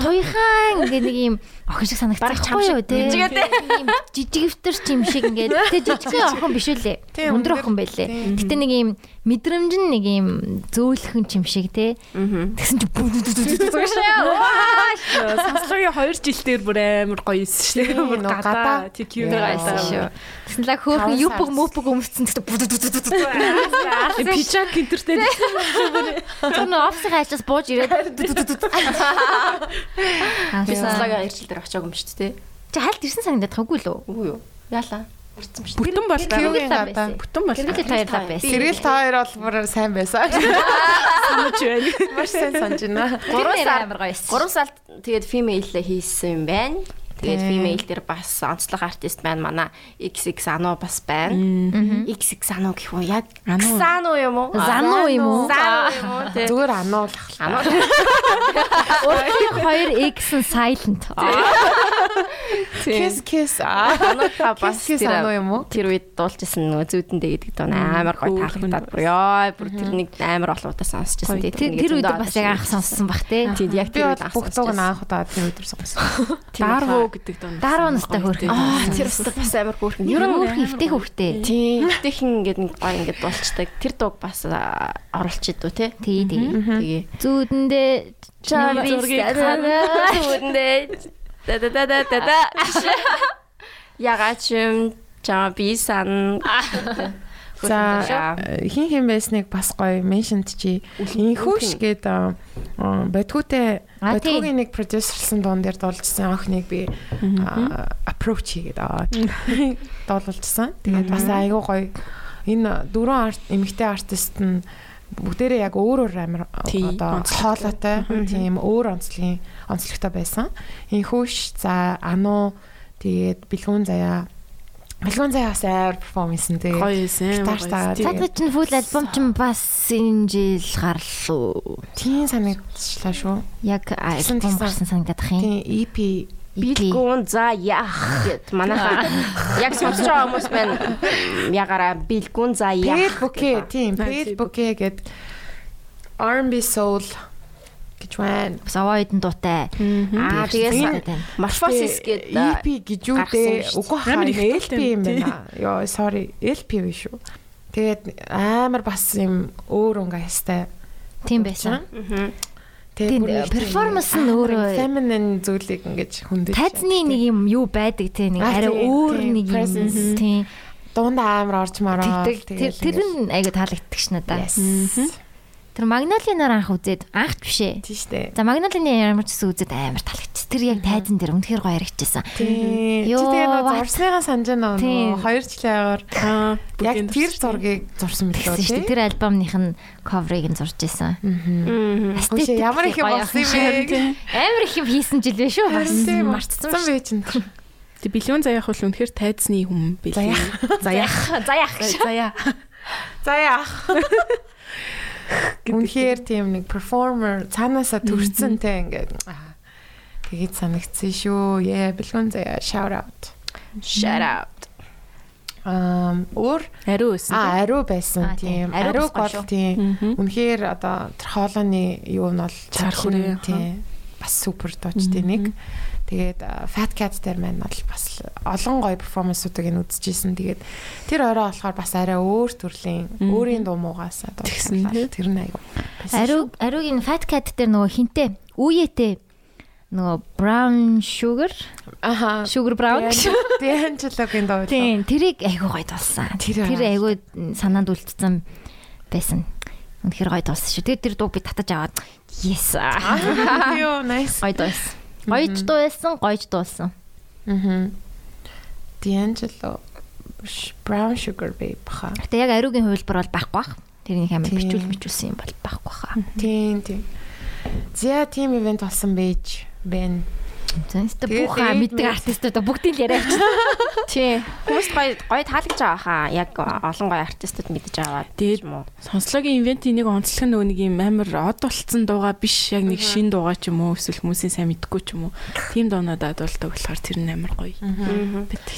Туйхан ингээ нэг юм охин шиг санагдсан байхгүй юу те. Ийм жижигвтер ч юм шиг ингээ те жижигхэн охин биш үлээ. Өндөр охин байлээ. Гэтэ нэг юм мэдрэмж нь нэг юм зөөлхөн ч юм шиг те. Тэгсэн чи Сонслагын 2 жил дээр бүр амар гоё исэн шүү дээ. Бүр гадаа тий кью байсан шүү. Тэгсэн лаг хөөхөн юпг мөпг өмсцэн тэгтээ пижак интертэй Тэр нөө офисын ажлаас бууж ирээд. Аа Фэслагаа ирчил дээр очиаг юм шүү дээ. чи хальт ирсэн санагдаад хаггүй лөө. Үгүй юу? Яалаа. Ирсэн шүү. бүтэн бол Кьюгийн Гэрэл гадаа. бүтэн бол Гэрэл таярлаа байсан. Гэрэл та хоёр бол бүр сайн байсан. санаж байна. Маш сайн санаж байна. Гурван сар- амар гоё байсан. 3 сард тэгээд female хийсэн юм байна. Тэгээд Тийм. female дээр бас онцлог артист байна. Манай XX Ано бас байна. XX Ано гэх үү? Яг Ано. Юм уу? Зану юм уу? Юм. Зүгээр. Ано. Өөрөөр хоёр X нь silent. Kiss kiss. Ано та бас Kiss тэр юм уу? тэр үед дуулжсэн нөгөө зүйдэндээ гэдэг доо амар гоё таалагдаад бүр ёо бүр тэр нэг амар олоотаа сонсчихсан. Тэр тэр үед бас яг анх сонссон бах те. Тийм яг тэр үед бүх зуг анх удаа тэр өдөр сонссон. Дарвуу гэдэг доо. Дараа настай хөрх. Аа тэр өстө бас амар хөөрхөн. Ер нь хөрх эвтэй хөрхтэй. Тийм. Тэхэн ингээд нэг гоё ингээд дуулцдаг. Тэр дууг бас оруулж идүү те. Тий, тий. Тэгээ. Зүүдэндээ Чамби зургийг зүүдэндээ да да да да да да. Ягач юм чам би сан. За хин хин байсныг бас гоё меншнт чи. Инхүүш гээд бодгоотэй тийм. бодгоогийн нэг продюсерлсан дуун дээр дуулжсан охиныг би approach хийгээд аа дуулуулсан. Тэгээд бас айгүй гоё. Энэ дөрвөн арт эмэгтэй артист нь бүгдээрээ яг өөр өөр амир одоо хоолойтой тийм өөр онцлогийн онцлогтой байсан. Инхүүш за ану тэгээд бэлгүүн заяа бэлгүүн заяа бас амар перформанс нь тэгээд Гоё исэн. Гитар таагаад Цаад чинь фул альбом чинь бас энэ жил гарлуу. тийм санагдчихлаа шүү. Яг альбом гарсан санагдах юм. Тийм E EP Билгүүн за яах гэд манайха яг сонсож байгаа хүмүүс байна. Ягаараа билгүүн за яах. Bouquet тийм. Bouquet гэд R&B soul гэж байна. Бас овоо идэн дуутай. Аа Тэгээд тэгээс Morphosis Тэгээд гэд EP гэж юу дээ? Үгүй хаа LP юм байна. Йоо sorry LP биш шүү. Тэгээд амар бас юм өөр өнгөстэй. Тийм байсан. Тийм, performance нь өөрөө- feminine зүйлийг ингэж хүндэж. Тайзны нэг юм юу байдаг те нэг Аа, арай өөр нэг юм тийм дундаа амар орж мараа. тэр тэр нь айгу таалагддаг ш надаа. Тэр Магнолинаар анх үзээд анхт бишээ. Тийм штэ. За Магнолины ямар ч гэсэн үзээд амар таалагдчихсан. Тэр яг тайзан дээр үнэхээр гоё харагдчихсан. Тийм. Чи тэгээ нөө зурсныгаа санаж байна Тийм. уу? Хоёр жилийн агаар Аа, яг тэр зургийг зурсан Тэгсэн шүү дээ. Тэр альбомных нь cover-ыг нь зурж исэн. Үгүй ямар их юм болсон юм бэ? Амар их юм хийсэн жил вэ шүү. Тийм марцсан шүү. байж чинь. Тэг билион заяах бол үнэхээр тайзны хүм билээ. Заяах. Заяах. Заяах. Заяа. За яах. Үнэхээр тийм нэг перформер цаанаасаа төрцөн те ингээд тэгээд санагдсан шүү. Яа бэлгүн заяа shout out. Shout out. Аа өөр Ариу өсөн. аа ариу байсан тийм. Ариу шүү. тийм. Үнэхээр одоо тэр хоолойны юу нь бол Цар хүрээ, тийм. Бас супер дуучтай нэг. Тэгээд Fat Cat дээр маань бол бас олон гоё перформансуудыг нь үзчихсэн. Тэгээд тэр орой болохоор бас арай өөр төрлийн өөрийн дуу муугаас тий. тэр нь айгу. Ариу ариугийн Fat Cat дээр нөгөө хинтээ үеэтэй нөгөө brown sugar Аха. sugar brown Дэнчлогийн дуу. Тийм, тэрийг айгуу гоё тулсан. Тэр айгуу санаанд үлдсэн байсан. Үнэхээр гоё тулсан шүү. Тэгээд тэр дууг би татаж аваад yes. Йоо, nice. Гоё дуусан. Гоёч дуу байсан, гоёж дуулсан. Мгм. D'Angelo Brown Sugar Babe баха. Гэтэ яг ариугийн хувилбар бол байхгүй бах. Тэрний Тийм. бичүүл бичүүлсэн юм бол байхгүй баха. Тийм тийм. Зя тим ивент болсон байж бэн. Аа ээж мэддэг артистууд бүгдийг л яриач. Тий. Хүмүүс гоё гоё таалагдж байгаа хаа. Яг олон гоё артистууд мэдж аваад. Юм уу? Сонслогийн ивентийн нэг онцлог нөгөө нэг юм амар од болцсон дууга биш яг нэг шин дууга ч юм уу эсвэл хүмүүсийн сайн мэдгүй ч юм уу. Тим дуунуудад болдог болохоор тэр нь амар гоё.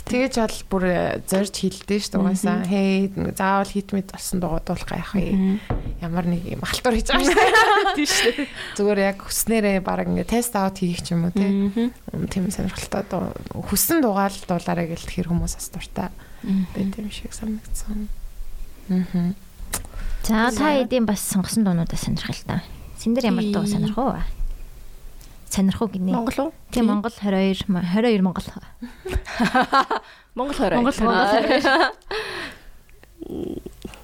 Тэгэж бол бүр э, зорж хилдэж шүү дээ угаасаа. Хей заавал хит мэд болсон дуугадуулах гайх юм. Ямар нэг юм халтур хийж байгаа шүү дээ. Тийм шүү. Зүгээр яг хүснээрээ баг ингээ тест аут хийх ч юм уу тий. Тийм сонирхолтой хүссэн дуугаал дуулаарай гэл тэр хүмүүс бас дуртай байт юм шиг санагдсан. Аа. За та эдийн бас сонгосон дуунуудаа сонирхолтой. Синдэр ямар дуу сонирх уу? Сонирх уу гинэ. Монгол уу? Тийм Монгол 22 ма- 22 Монгол. Монгол хорой. Монгол хорой.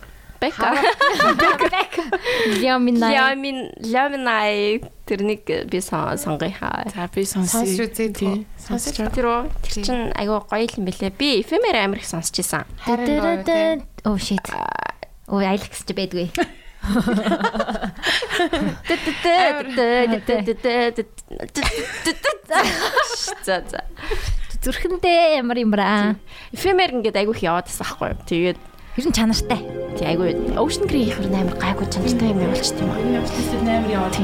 Бека. Яминай. Ламин ламинай тэрнийг би сон- сонгоё хаа. За би сонсъё. Сонсч үзээ тий. Сонсч Тэр үү? Тэр чин айгүй гоё юм бэлээ. Би эфемер амар их сонсч ийсэн. Oh shit. Оо айлхс ч байдгүй. За за. Зүрхэндээ ямар юм бра. Эфемер ингээд айгүй их яваад юу? Тэгээд Ер нь чанартай. тий айгүй Ocean Grey их амар гайгүй чанартай юм явуулчих тийм аа. Энэ явцлаад амар яваад.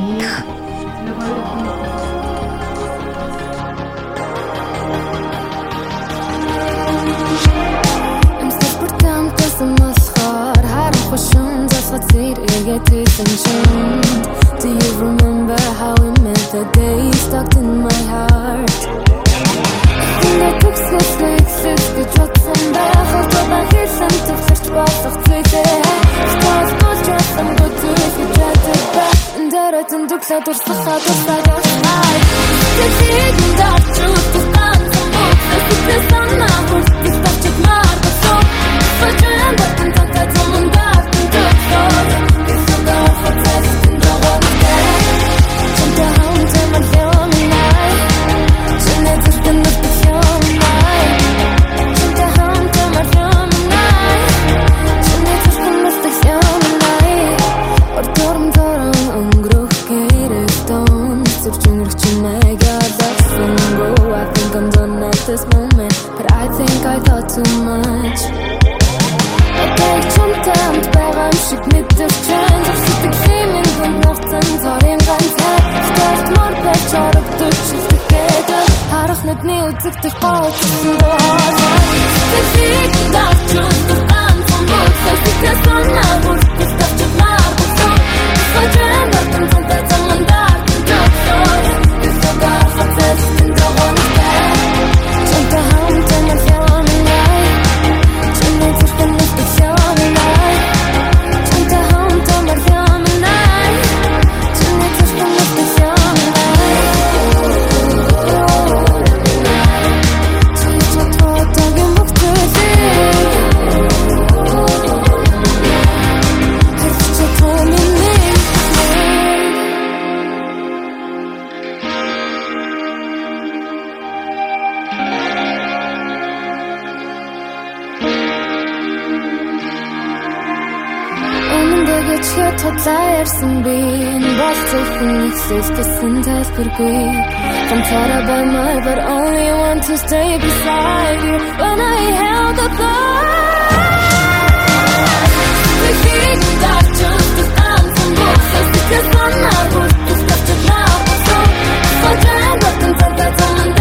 Амьсгал бүр тамтасан болохоор харахгүй шун засгад зэрэгээ тэсэн шин Do you remember how we met the day stuck in my heart Инэ төгсгөл нэгсэж гэж бодсон байхад баба хэлсэн төгсөрч болох зүйтэй Стас болж байсан бүтээх гэж яддаг ба Эндэрэ тэндэглээ дурсахаа дурсаа Тэсийг дарч утган Тэсийг санаа хүртэл тачиг маар босоо Фажан батан така зомон дартан төгсөө Тэсэгээр орогдож шилдэхэд Харах нүдний үзэгдэх гоцсон доор Тэсийг дарч үздэг ганцхан бүхсэл Тэсээс санаа бүртгэл тодлаярсан би энэ бол зөвхөн existence тайлбаргүй Ганцаараа баймай but only want to stay beside you. When I held the The heat that just the dance and books as because I'm not worth the stuff to now so so damn but then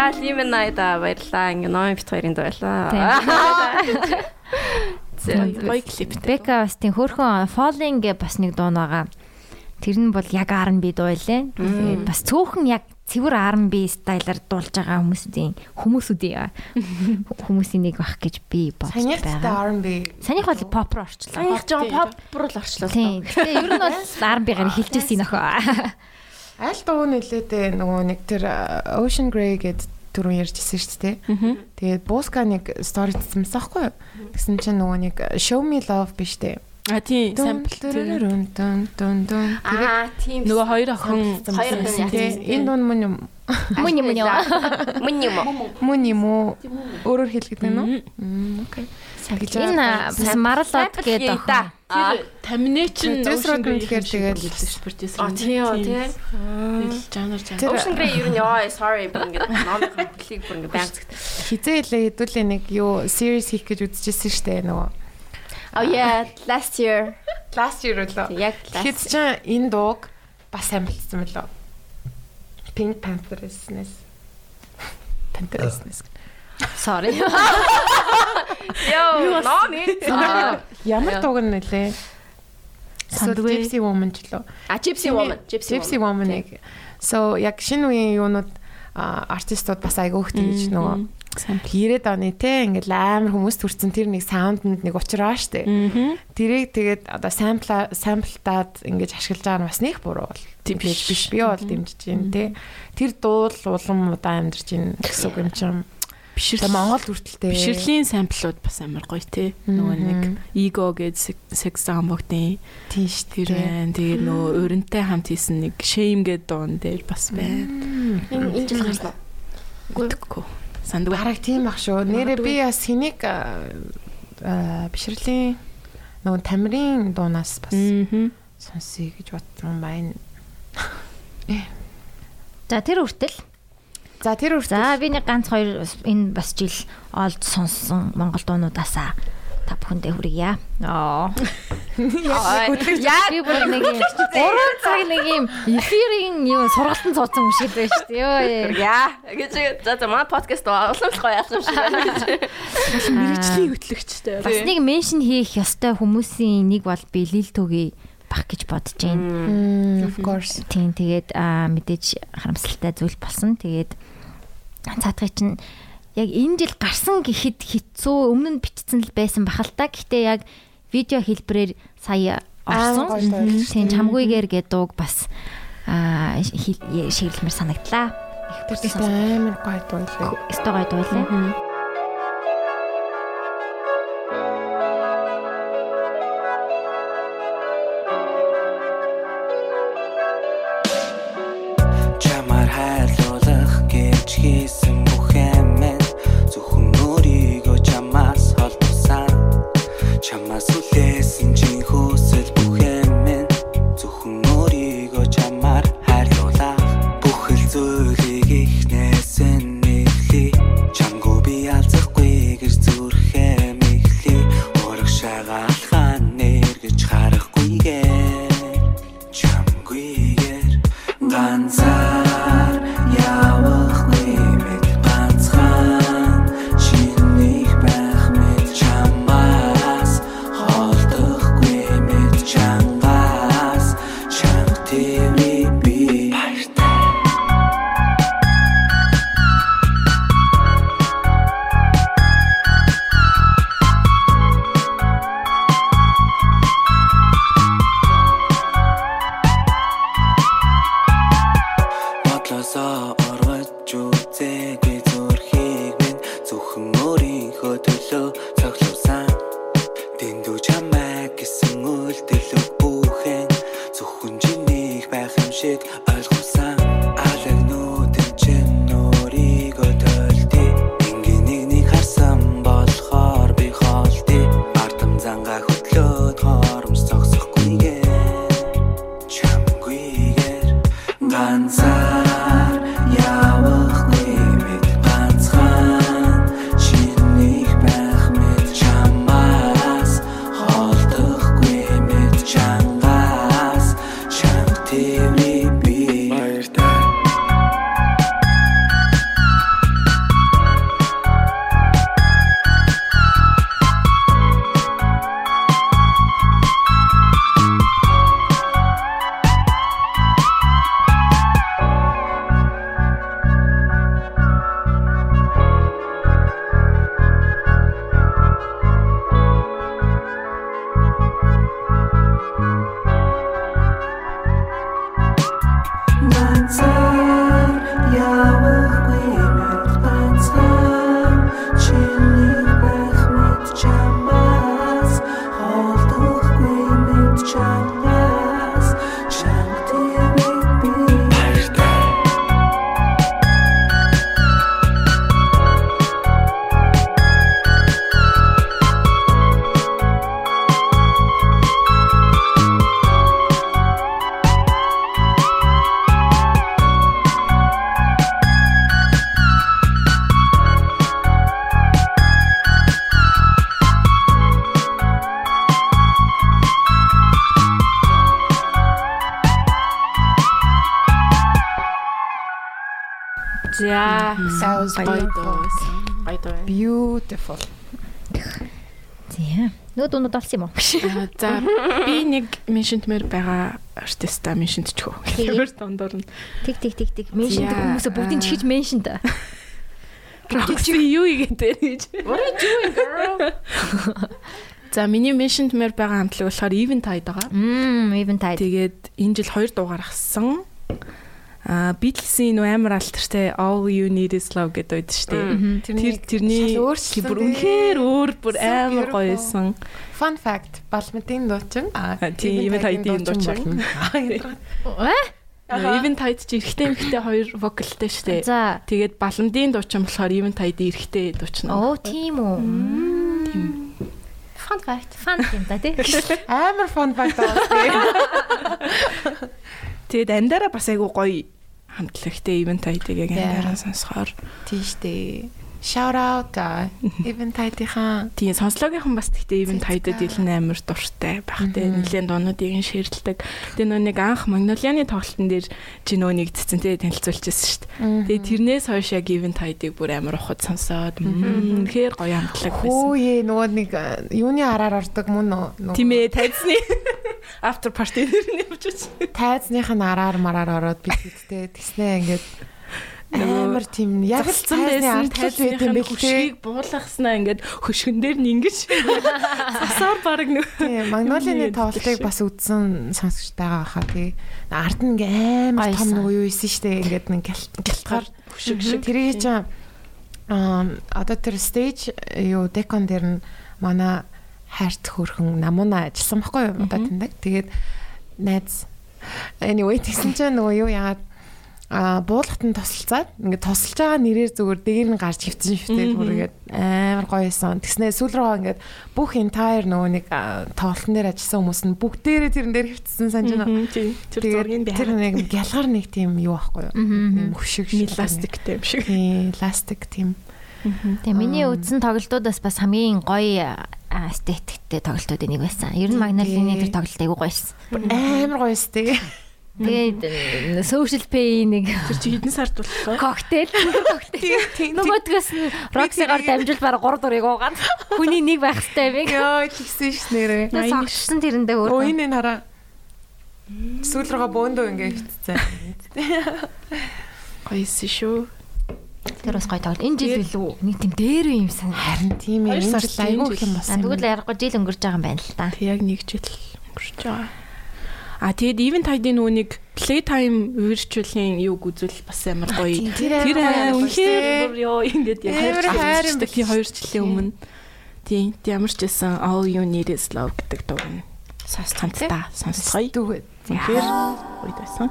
За Лиминайда баярлаа. Ингээ ноён бит хоёрын дуу байлаа. Гоё клиптэй. Бека бас тийм хөөрхөн Falling гэ бас нэг дуу байгаа. Тэр нь бол яг R&B дуу байлээ. Тэгээд бас цөөхөн яг цэвэр R&B стайлаар дуулж байгаа хүмүүсийн хүмүүсүүдийн хүмүүсийн нэг байх гэж би бодож Санийхтай байгаа. R&B Санийх бол pop руу орчлоо. Санийх жоо pop руу л орчлоо. Тийм. Гэтэ ер нь бол R&B-гаар хэлжсэн нөхөө. Аль дуу нэлээдээ нөгөө нэг тэр э, Ocean Grey гэд түрүү ярьжсэн шүү дээ. Тэгээд Буска нэг стори хийсэн байхгүй юу? Тэгсэн чинь нөгөө нэг Show Me Love биш дээ. А тий сампл дун. Аа тийм. нөгөө хоёр охин Хоёр охин яасан энэ дуун мөн юм Мөн юм юм. мөн юм. мөн юм уу? Өөрөөр хэлгээд байна уу? Окей. Энэ бас Marlot гэдэг охин. тэр Termination Продюсерууд нь тэгэхээр тэгээд продюсер. А тийм үү тий. жанр жанр. Ocean Grey ер нь яа sorry бүр ингэ номын комплиг бүр ингэ байнг зэгт. хизээ хэлээ хэдүүлээ нэг юу series хийх гэж үзчихсэн шүү дээ нөгөө. Oh yeah, last year. Last year үлээ. Яг last. ч энэ дууг бас амжилтсан мөлөө. Pink Panther-снээс. Panther-снээс. Sorry. Йоо, номи. Ямар дууг нь нэлээ? Сандгүй. Gypsy Woman ч лөө. А Gypsy Woman, Gypsy Gypsy Woman. Woman-ыг. So яг шинэ үеийн юунууд артистууд бас айгүй их тэгж нөгөө сампл. 90-ад оны те ингээл амар хүмүүс төрсэн тэр нэг саунднд нэг учраа штэ. Тэрийг тэгээд одоо сампла самплтаад ингэж ашиглаж байгаа нь бас нэг буруу бол тийм биш биш би бол дэмжиж байна те. Тэр дуул улам удаа амьдарч байна гэсэн үг юм чинь. Бишрэл Тэгээ Монгол хүртэлтэй. бишрэлийн самплууд бас амар гоё те. Нөгөө нэг эго гэж секс амбогтын тийм ш тэр байна. Тэгээд нөгөө өрөнтэй хамт хийсэн нэг shame гэдэг дуун дээр бас байна. Энэ энэ жил гарсан уу? Үтгэхгүй. Сандгүй. Бараг тийм бах шүү. Нэрээ би бас хэнийг бишрэлийн нөгөө тамирын дуунаас бас сонсъё гэж бодсон байна. За тэр хүртэл. За тэр үртэл За би нэг ганц хоёр энэ бас жил олж сонссон Монгол дуунуудаасаа та бүхэндээ хүргье. Аа. Яг Би бүр нэг юм 3 цаг нэг юм эфирийн юу сургалтын цууцсан юм шиг шүү дээ. Йоо. яа гэж за за манай подкаст гоё ялах юм шиг байна гэж. Мэргэжлийн хөтлөгчтэй. Бас нэг меншн хийх ёстой хүмүүсийн нэг бол Билил төгийн бах гэж бодож байна. of course. Тийм тэгээд мэдээж харамсалтай зүйл болсон. Тэгээд цаадгыг чинь яг энэ жил гарсан гэхэд хэцүү өмнө нь бичсэн л байсан бахал та. Гэхдээ яг видео хэлбэрээр сая орсон. Тийм чамгүйгээр гэдэг дууг бас аа хэл- шиглэмэр санагдлаа. Их чинь амар гоё дуулаа. Өстой гоё дуулаа. Was гоё beautiful. Beautiful. Тийм. Нүүд өнөд олсон юм уу? Аа, За би нэг меншентмэр байгаа артиста меншентчихв. Хэмээр дондор нь. Тиг тиг тиг тиг. Меншн За. хүмүүсээ бүгдийг чихэж меншн та. Чи юу игээдээ гэж. За миний меншентмэр байгаа хамтлаг болохоор Even Tide байгаа. Мм, even tide. Тэгээд энэ жил 2 дугаар гарсан. Аа Beatles-ийн нөө амар алтартай All You Need Is Love гэдэг байдаг шүү дээ. Тэр тэрний бүр үнэхээр өөр бүр амар гоёсэн. Fun fact, Балментийн дуучин. Аа, А, тий, Even Tide-ийн дуучин. болно. Аа, ядраа. Э? Even Tide чи эрэгтэй эмэгтэй хоёр вокалтай шүү дээ. За. Тэгээд Баламдын дуучин болохоор Even Tide эрэгтэй дуучин. Оо, тийм үү. Fun fact. Фан юм да тий. Амар fun fact аа. Тэгээд андаараа бас айгу гоё хамтлагтай Even Tide-ийг яг андаараа сонсохоор Тийш дээ. Shout out аа. Even Tide-ийн тийм сонслогийнхан бас тэгтээ Even. Tide-д ил нээр дуртай багтай нэлээд дуунуудыг нь ширэлдэг. Тэгээд нөө нэг анх Magnolia-ны тоглолтын дээр чи нөө нэг цэцэнтэй танилцуулчихсан шүү дээ. Тэгээд тэрнээс хойш яг Even Tide-ыг бүр амар ухад сонсоод үнэхээр гоё хамтлаг байсан. Хөөе нөгөө нэг э, юуны араар ордог мөн нөө Тийм ээ тайзны after party дээр нь явж тайзных нь араар мараар ороод бид гэдтэй тэгснээ ингээд амар тийм яг л байсан ардчил байт юм бэл хөшгийг буулгаснаа ингээд хөшгөн дээр нь ингэж. Засаар баг нэг Тийм, Магнолины тоглолтыг бас үзсэн сонсогчтойгоо хаа тий. Ард нь ингээ амар том нөгөө юу исэн штэ. Ингээд нэг гялтгаар. Хөшиг шиг. Тэрийг чи аа одоо тэр стейж юу декон дээр нь манай хайрт хөрхөн намуна ажилласан байхгүй юу? Одоо тэндэг. Тэгээд найз. Anyway тэгсэн чинь нөгөө юу яагаад а буулгат нь тусалцаад ингээд тусалж байгаа нэрээр зүгээр дээр нь гарч хөвцөн шивтэй бүргээд амар гоёсон. Тэгснээ сүүл рүү ингээд бүх entire нөгөө нэг тоглолтын дээр ажилласан хүмүүс нь бүгдээрээ тэрэн дээр хөвцсөн санаж байна. тийм тэр зургийг би тэр нэг гялгар нэг тийм юу байхгүй юу? Нэг хөшиг шиг. эластиктэй юм шиг. Тийм, эластик тийм. Тэгээ миний үзсэн тоглолтуудаас бас хамгийн гоё а, эстетиктэй тоглолтуудын нэг байсан. Ер нь Magnolia-ны тэр тоглолт айгүй гоё байсан. Амар гоё сте. Тэгээд social pay нэг Тэр чи хэдэн сард болох вэ? коктейл коктейл. Нөгөөдгөөс нь Roxy-гаар дамжуул баг 3 дурыг уугаад хүний нэг байх хэвээр юм. Йоо, тэгсэн ш нэрээ. Согтсон тэрэндээ өөр. Өө энэ хараа. Сүүл рүүгээ бөөндөө ингээ хөвцсөн. Гоёсэн шүү. Тэр бас гоё тоглолт. Энэ жил билүү? Нэг тийм дээр юм сан. Харин тийм ээ. Энэ жил айгүй юм жил. болсон. А тэгвэл ярахгүй жил өнгөрч байгаа юм байна л та. Тэг яг нэг жил өнгөрч байгаа. А тэгээд even тайдын нүуник playtime virtual-ийн юг үзвэл бас амар гоё. Тэр бүр ёо ингээд яг хайр хайр юм авчдаг тий 2 жилийн өмнө. Тийм ямар ч байсан all you need is love гэдэг дуу нь сонсцсон та сонсгоё. Дүүгээ. Үнэхээр гоё байсан.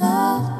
There's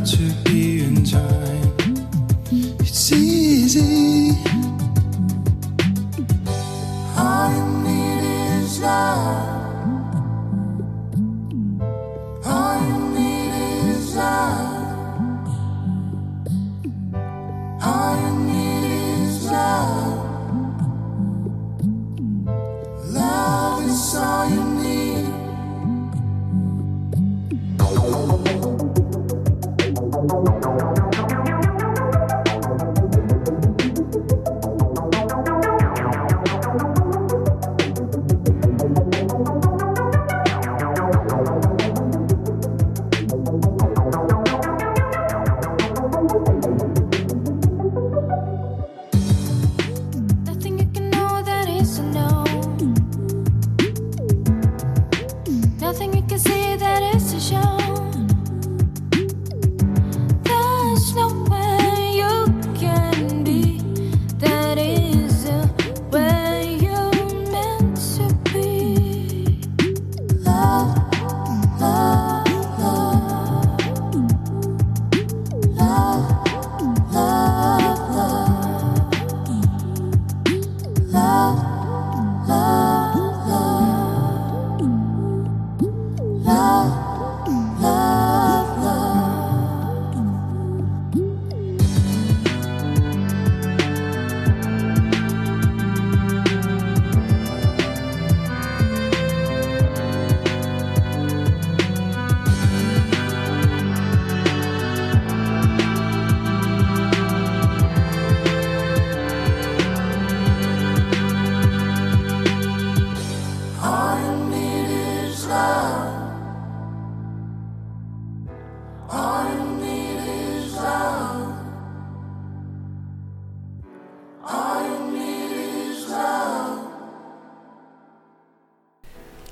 to be in time. It's easy. All you need is love. All you need is love.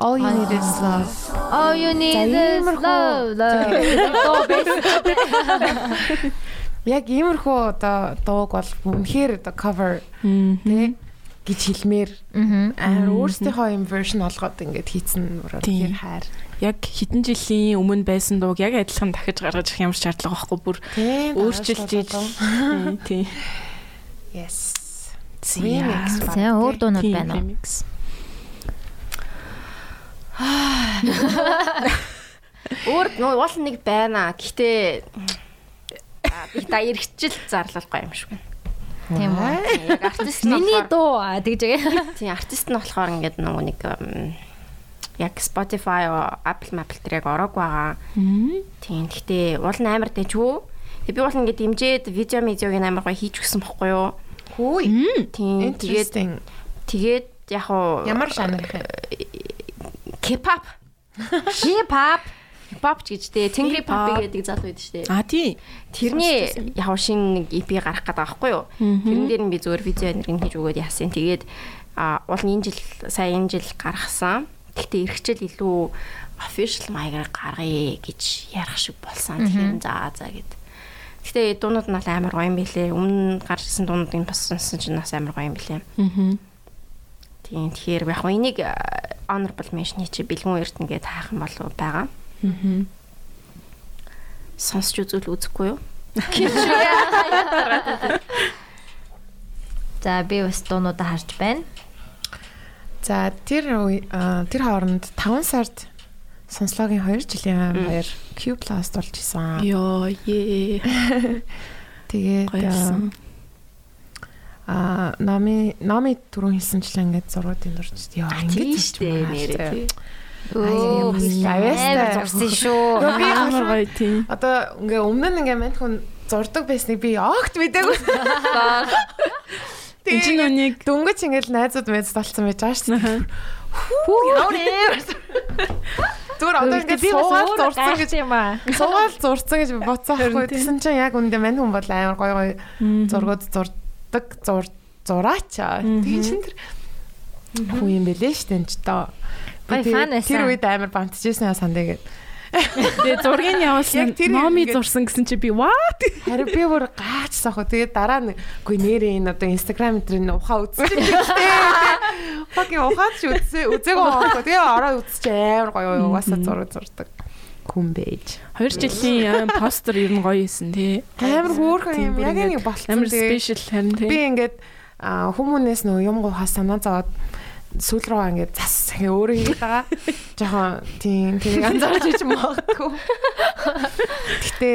All you need is love. Oh you need is love. love. Яг иймэрхүү одоо дууг бол үнэхээр одоо cover тий гэж хэлмээр амар өөрсдийнхөө юм version олгоод ингээд хийцэн бүр Тийм. үнэхээр хайр. Яг хэдэн жилийн өмнө байсан дууг яг адилхан дахиж гаргаж ирэх ямар шаардлага байхгүй бүр өөрчилж ийж тий. Yes. Remix. За өөр дуунууд байна уу? remix. Өөр нөө уул нэг байна. Гэхдээ би та эргэжил зарлахгүй юм шиг байна. Тийм үү. Яг артист нь Миний дуу тэгж байгаа. Тийм артист нь болохоор ингээд нөгөө нэг яг Spotify, Apple, Apple дээр яг ороог байгаа. Тийм. Гэхдээ уул нь амар дэжгүй. Тэгээ би уул нь ингээд дэмжээд видео медиог амар гоё хийж өгсөн бохгүй юу? Хүй. Тийм. Тэгээд тэгээд яг уу Ямар жанр юм? K-pop, Hip-hop. pop ч гэж дээ. Тэнгри pop гэдэг залуу байдаг шүү дээ. А тий. Тэрний яг шин нэг EP гарах гэдэг байхгүй юу? Тэрэн дээр нь би зөвөр видео нь хийж өгөөд яасан. Тэгээд а уул нь энэ жил сая энэ жил гаргасан. Гэхдээ эргэжэл илүү official маягаар гаргая гэж ярих шиг болсон. Тэгэхээр за за гэд. Гэхдээ дуунууд нь амар гоё юм билэ. Өмнө гарч ирсэн дуунуудыг бас сонссон чинь бас амар гоё юм билэ. Аа. Тийм тэгэхээр яг хөө энийг а, honorable mention чи бэлгүүн эрдэнэ гэж хаах юм болов байгаа. Аа. Сонсч үзвэл үзэхгүй юу? За би бас дуунуудаа харж байна. За тэр тэр хооронд 5 сард сонслогийн 2 жилийн баяр Q+ болж исэн. Йоо. Тэгээд. А нами нами түрүүн хийсэнчлэн ингээд зургуудын дурч яа Тийм ингэж штэ нэрээ тий. Авьяастай. амар зурсан шүү. би Амар гоё тий. Одоо ингээ өмнө нь ингээ мань хүн зурдаг байсныг би огт мэдээгүй. Энд чинь үнийг дөнгөж ингээл найзууд мэдс талцсан байж байгаа шүү дээ. Хүү яавэ. Зүгээр одоо ингээ суугаад зурсан гэж юм аа. суугаад зурсан гэж бодсон байхгүй. Тэсэн чинь яг үндэ мань хүн бол амар гоё гоё зургууд зурдаг зур зураачаа. Тэгээ чин тэр хүн юм бэлээ шүү дээ энэ ч доо. Гоё тэр- үед амар бантжсэн сандаа гэдэг. тэгээ зургийг явуулсан Яг тэр номи зурсан гэсэн чи би what? Харин би бүр гаачсан хөө. Тэгээд дараа нь үгүй нэрээ энэ одоо инстаграм дээр нь ухаа юм дээ. Факи ухаад ч үзээ үзээгүй байхгүй. Тэгээ ороо үзчих амар гоё угаасаа зураг зурдаг. Хүн байж. 2 жилийн постэр ер нь гоё исэн тий. Амар хөөрхөн юм яг ингэ болцсон. Амар спешиал харин тий. би ингээд хүмүүнээс нөө юм гоо санаа зовоод сүүл рүү ингээд зас ингээ өөрөө хийгээд байгаа. Жохон тийм тийм анзаарч иж магадгүй. Гэтэ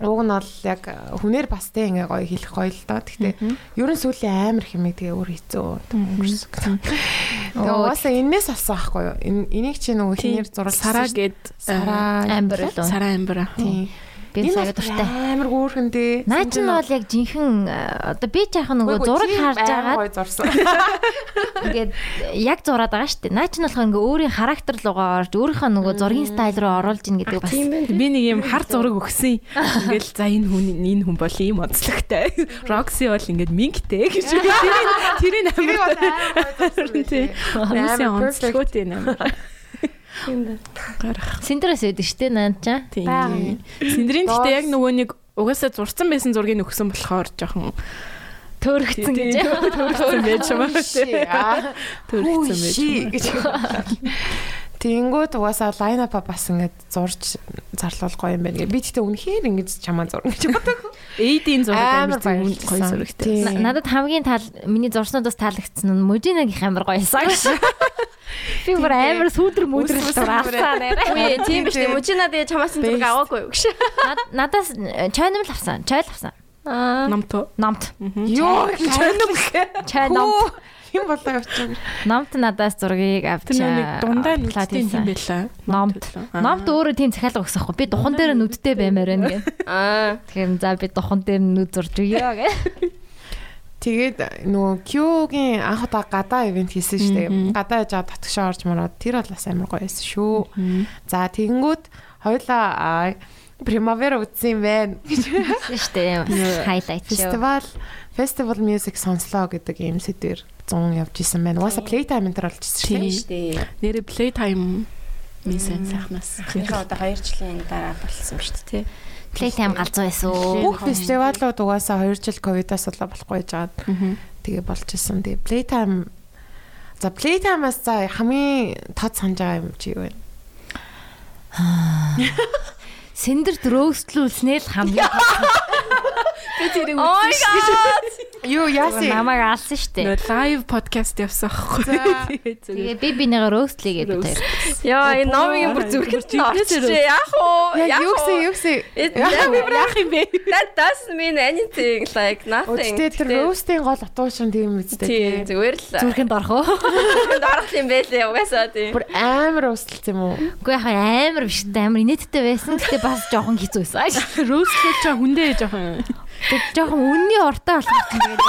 уг нь бол яг хүнээр бас тэ ингээ гоё хэлэх гоё л доо. Гэтэ ерөн сүүлийн амар хэмээг тэгээ өөр хэцүү өнгөрсөн. Тэгээ угаасаа энэс алсан байхгүй юу? Энийг чи нөгөө хинээр зурласан. Сараа гэд Сараа Амбер лөө. Сараа амбер. Тийм. Би сая дуртай. амар хөөрхөн дээ. Наа чи нь бол яг жинхэнэ э, одоо би жаахан нөгөө зураг харж зурсан. ингээд яг зураад байгаа шүү дээ. Наа чи нь болохоор ингээ өөрийн характер руугаа орж өөрийнхөө нөгөө зургийн стайл руу оруулж ийн гэдэг бас Би нэг юм хар зураг өгсөн. Ингээл за энэ хүн энэ хүн бол ийм онцлогтой. Рокси бол ингээд мингтэй гэж. Тэрийг Тэр бол амар амар гоё зурсан. Тий. Амар Амар perfect. онцлогтой юм. Гарах. синдрес байдаг шүү дээ наа чаа. Тийм. Синдрийн гэхдээ яг нөгөө нэг угаасаа зурцсан байсан зургийг өгсөн болохоор жоохон Төөрөгцөн гэж. төрсөн байж тий. аа. Төрсөн байж. Гэж. Тэнгүүд угаасаа лайн апа бас ингээд зурж зарлуул гоё юм байна. Би тэгтээ үнэхээр ингэж чамаа зурна гэж бодог. Эйдийн зураг Амар гоё зурагтай. Надад хамгийн таал миний зурснуудаас таалагдсан нь Можинагийн амар гоёсан гэж. Би бүр амар сүүдэр үс- дураасан нэрэ. Үе тийм биш тийм мужина дээ чамаас зураг аваагүй гэж. Над- Надаас э, чайнам л авсан. Чай л авсан. Аа. Намто. Намт. Йоо чанам Чай юм болоо явчих. Намт надаас зургийг Тэр нэг авчаа. дундаа нүдтэй юм байлаа. Номт. Номт өөрөө тийм захиалга өгсөн хгүй. Би духан дээр нүдтэй баймаар байна гэх. Аа. Тэгэхээр за би духан дээр нүд зурж өгье гэх. Тэгээд нөгөө Q-гийн анх удаа гадаа ивент хийсэн шүү дээ. Гадаа яжаа татгшаа орж мараад тэр бол бас амар гоё байсан шүү. За тэгэнгүүт хоёлаа Primavera үзсэн юм байна. Штэ хайлайт шүү. Фестивал Festival Music сонслоо гэдэг ийм сэдвэр 100 явж исэн байна. Угаасаа Playtime энэ төр болж исэн шүү дээ. Тийм. Нэрэ Playtime мисэн сайхнаас. Тэгэхээр одоо 2 жилийн дараа болсон шүү дээ тий. Playtime галзуу байсан? Бүх фестивалууд угаасаа 2 жил ковидаас болоо болохгүй жаад тэгээ болж исэн. Тэгээ Playtime За Playtime-аас за хамгийн тод санаж байгаа юм чи юу вэ? Сэндэрт рөөстлүүлснээр л хамгийн Би тэрийг Oh my god. Юу яасан? намайг алсан штэ. Нөө лайв подкаст явсан аахгүй. Тэгээ би бинийгаа рөөстлээ гэдэг хоёр. Яа, энэ номын бүр зүрхэнд нь орчихжээ. Яах вэ? Юу гэсэн юу гэсэн яах юм бэ? That doesn't mean anything like nothing. Өчтөө тэр роустын гол утуушин тийм үстэй. тий, зүгээр л Зүрхэнд орох уу? зүрхэнд орох юм байлээ угаасаа тий. Бүр амар усталсан юм уу? Үгүй яхаа амар биш амар инээдтэй байсан. Гэтэ бас жоохон хэцүү байсан. Рөөслөө чаа хүндээ жоохон. Тэг жоохон үнний ортой болох юм тэгээд.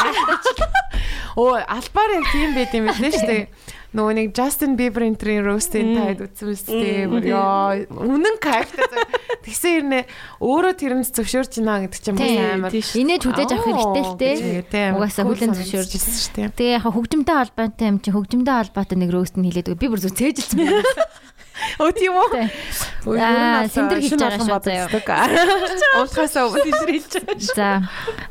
Оо албаар яг тийм байт юм шүү дээ. Нөгөө нэг Justin Bieber энтрийн роустын тайд үзсэн үстэй. Ёо үнэн кайфтай. Тэгсэн хэрнээ өөрөө тэрэнд зөвшөөрч байна гэдэг чинь бас амар. Инээж хүлээж авах хэрэгтэй л те. Угаасаа хүлэн зөвшөөрж ирсэн шүү дээ. Тэгээ яхаа хөгжимтэй холбоотой юм чи хөгжимтэй холбоотой нэг рөөст нь хэлээд би бүр зүг цээжилсэн байна. Өө тийм үү? Аа, сэндэр хийж байгаа шүү заяа. Уутхасаа өвсөж хэлж За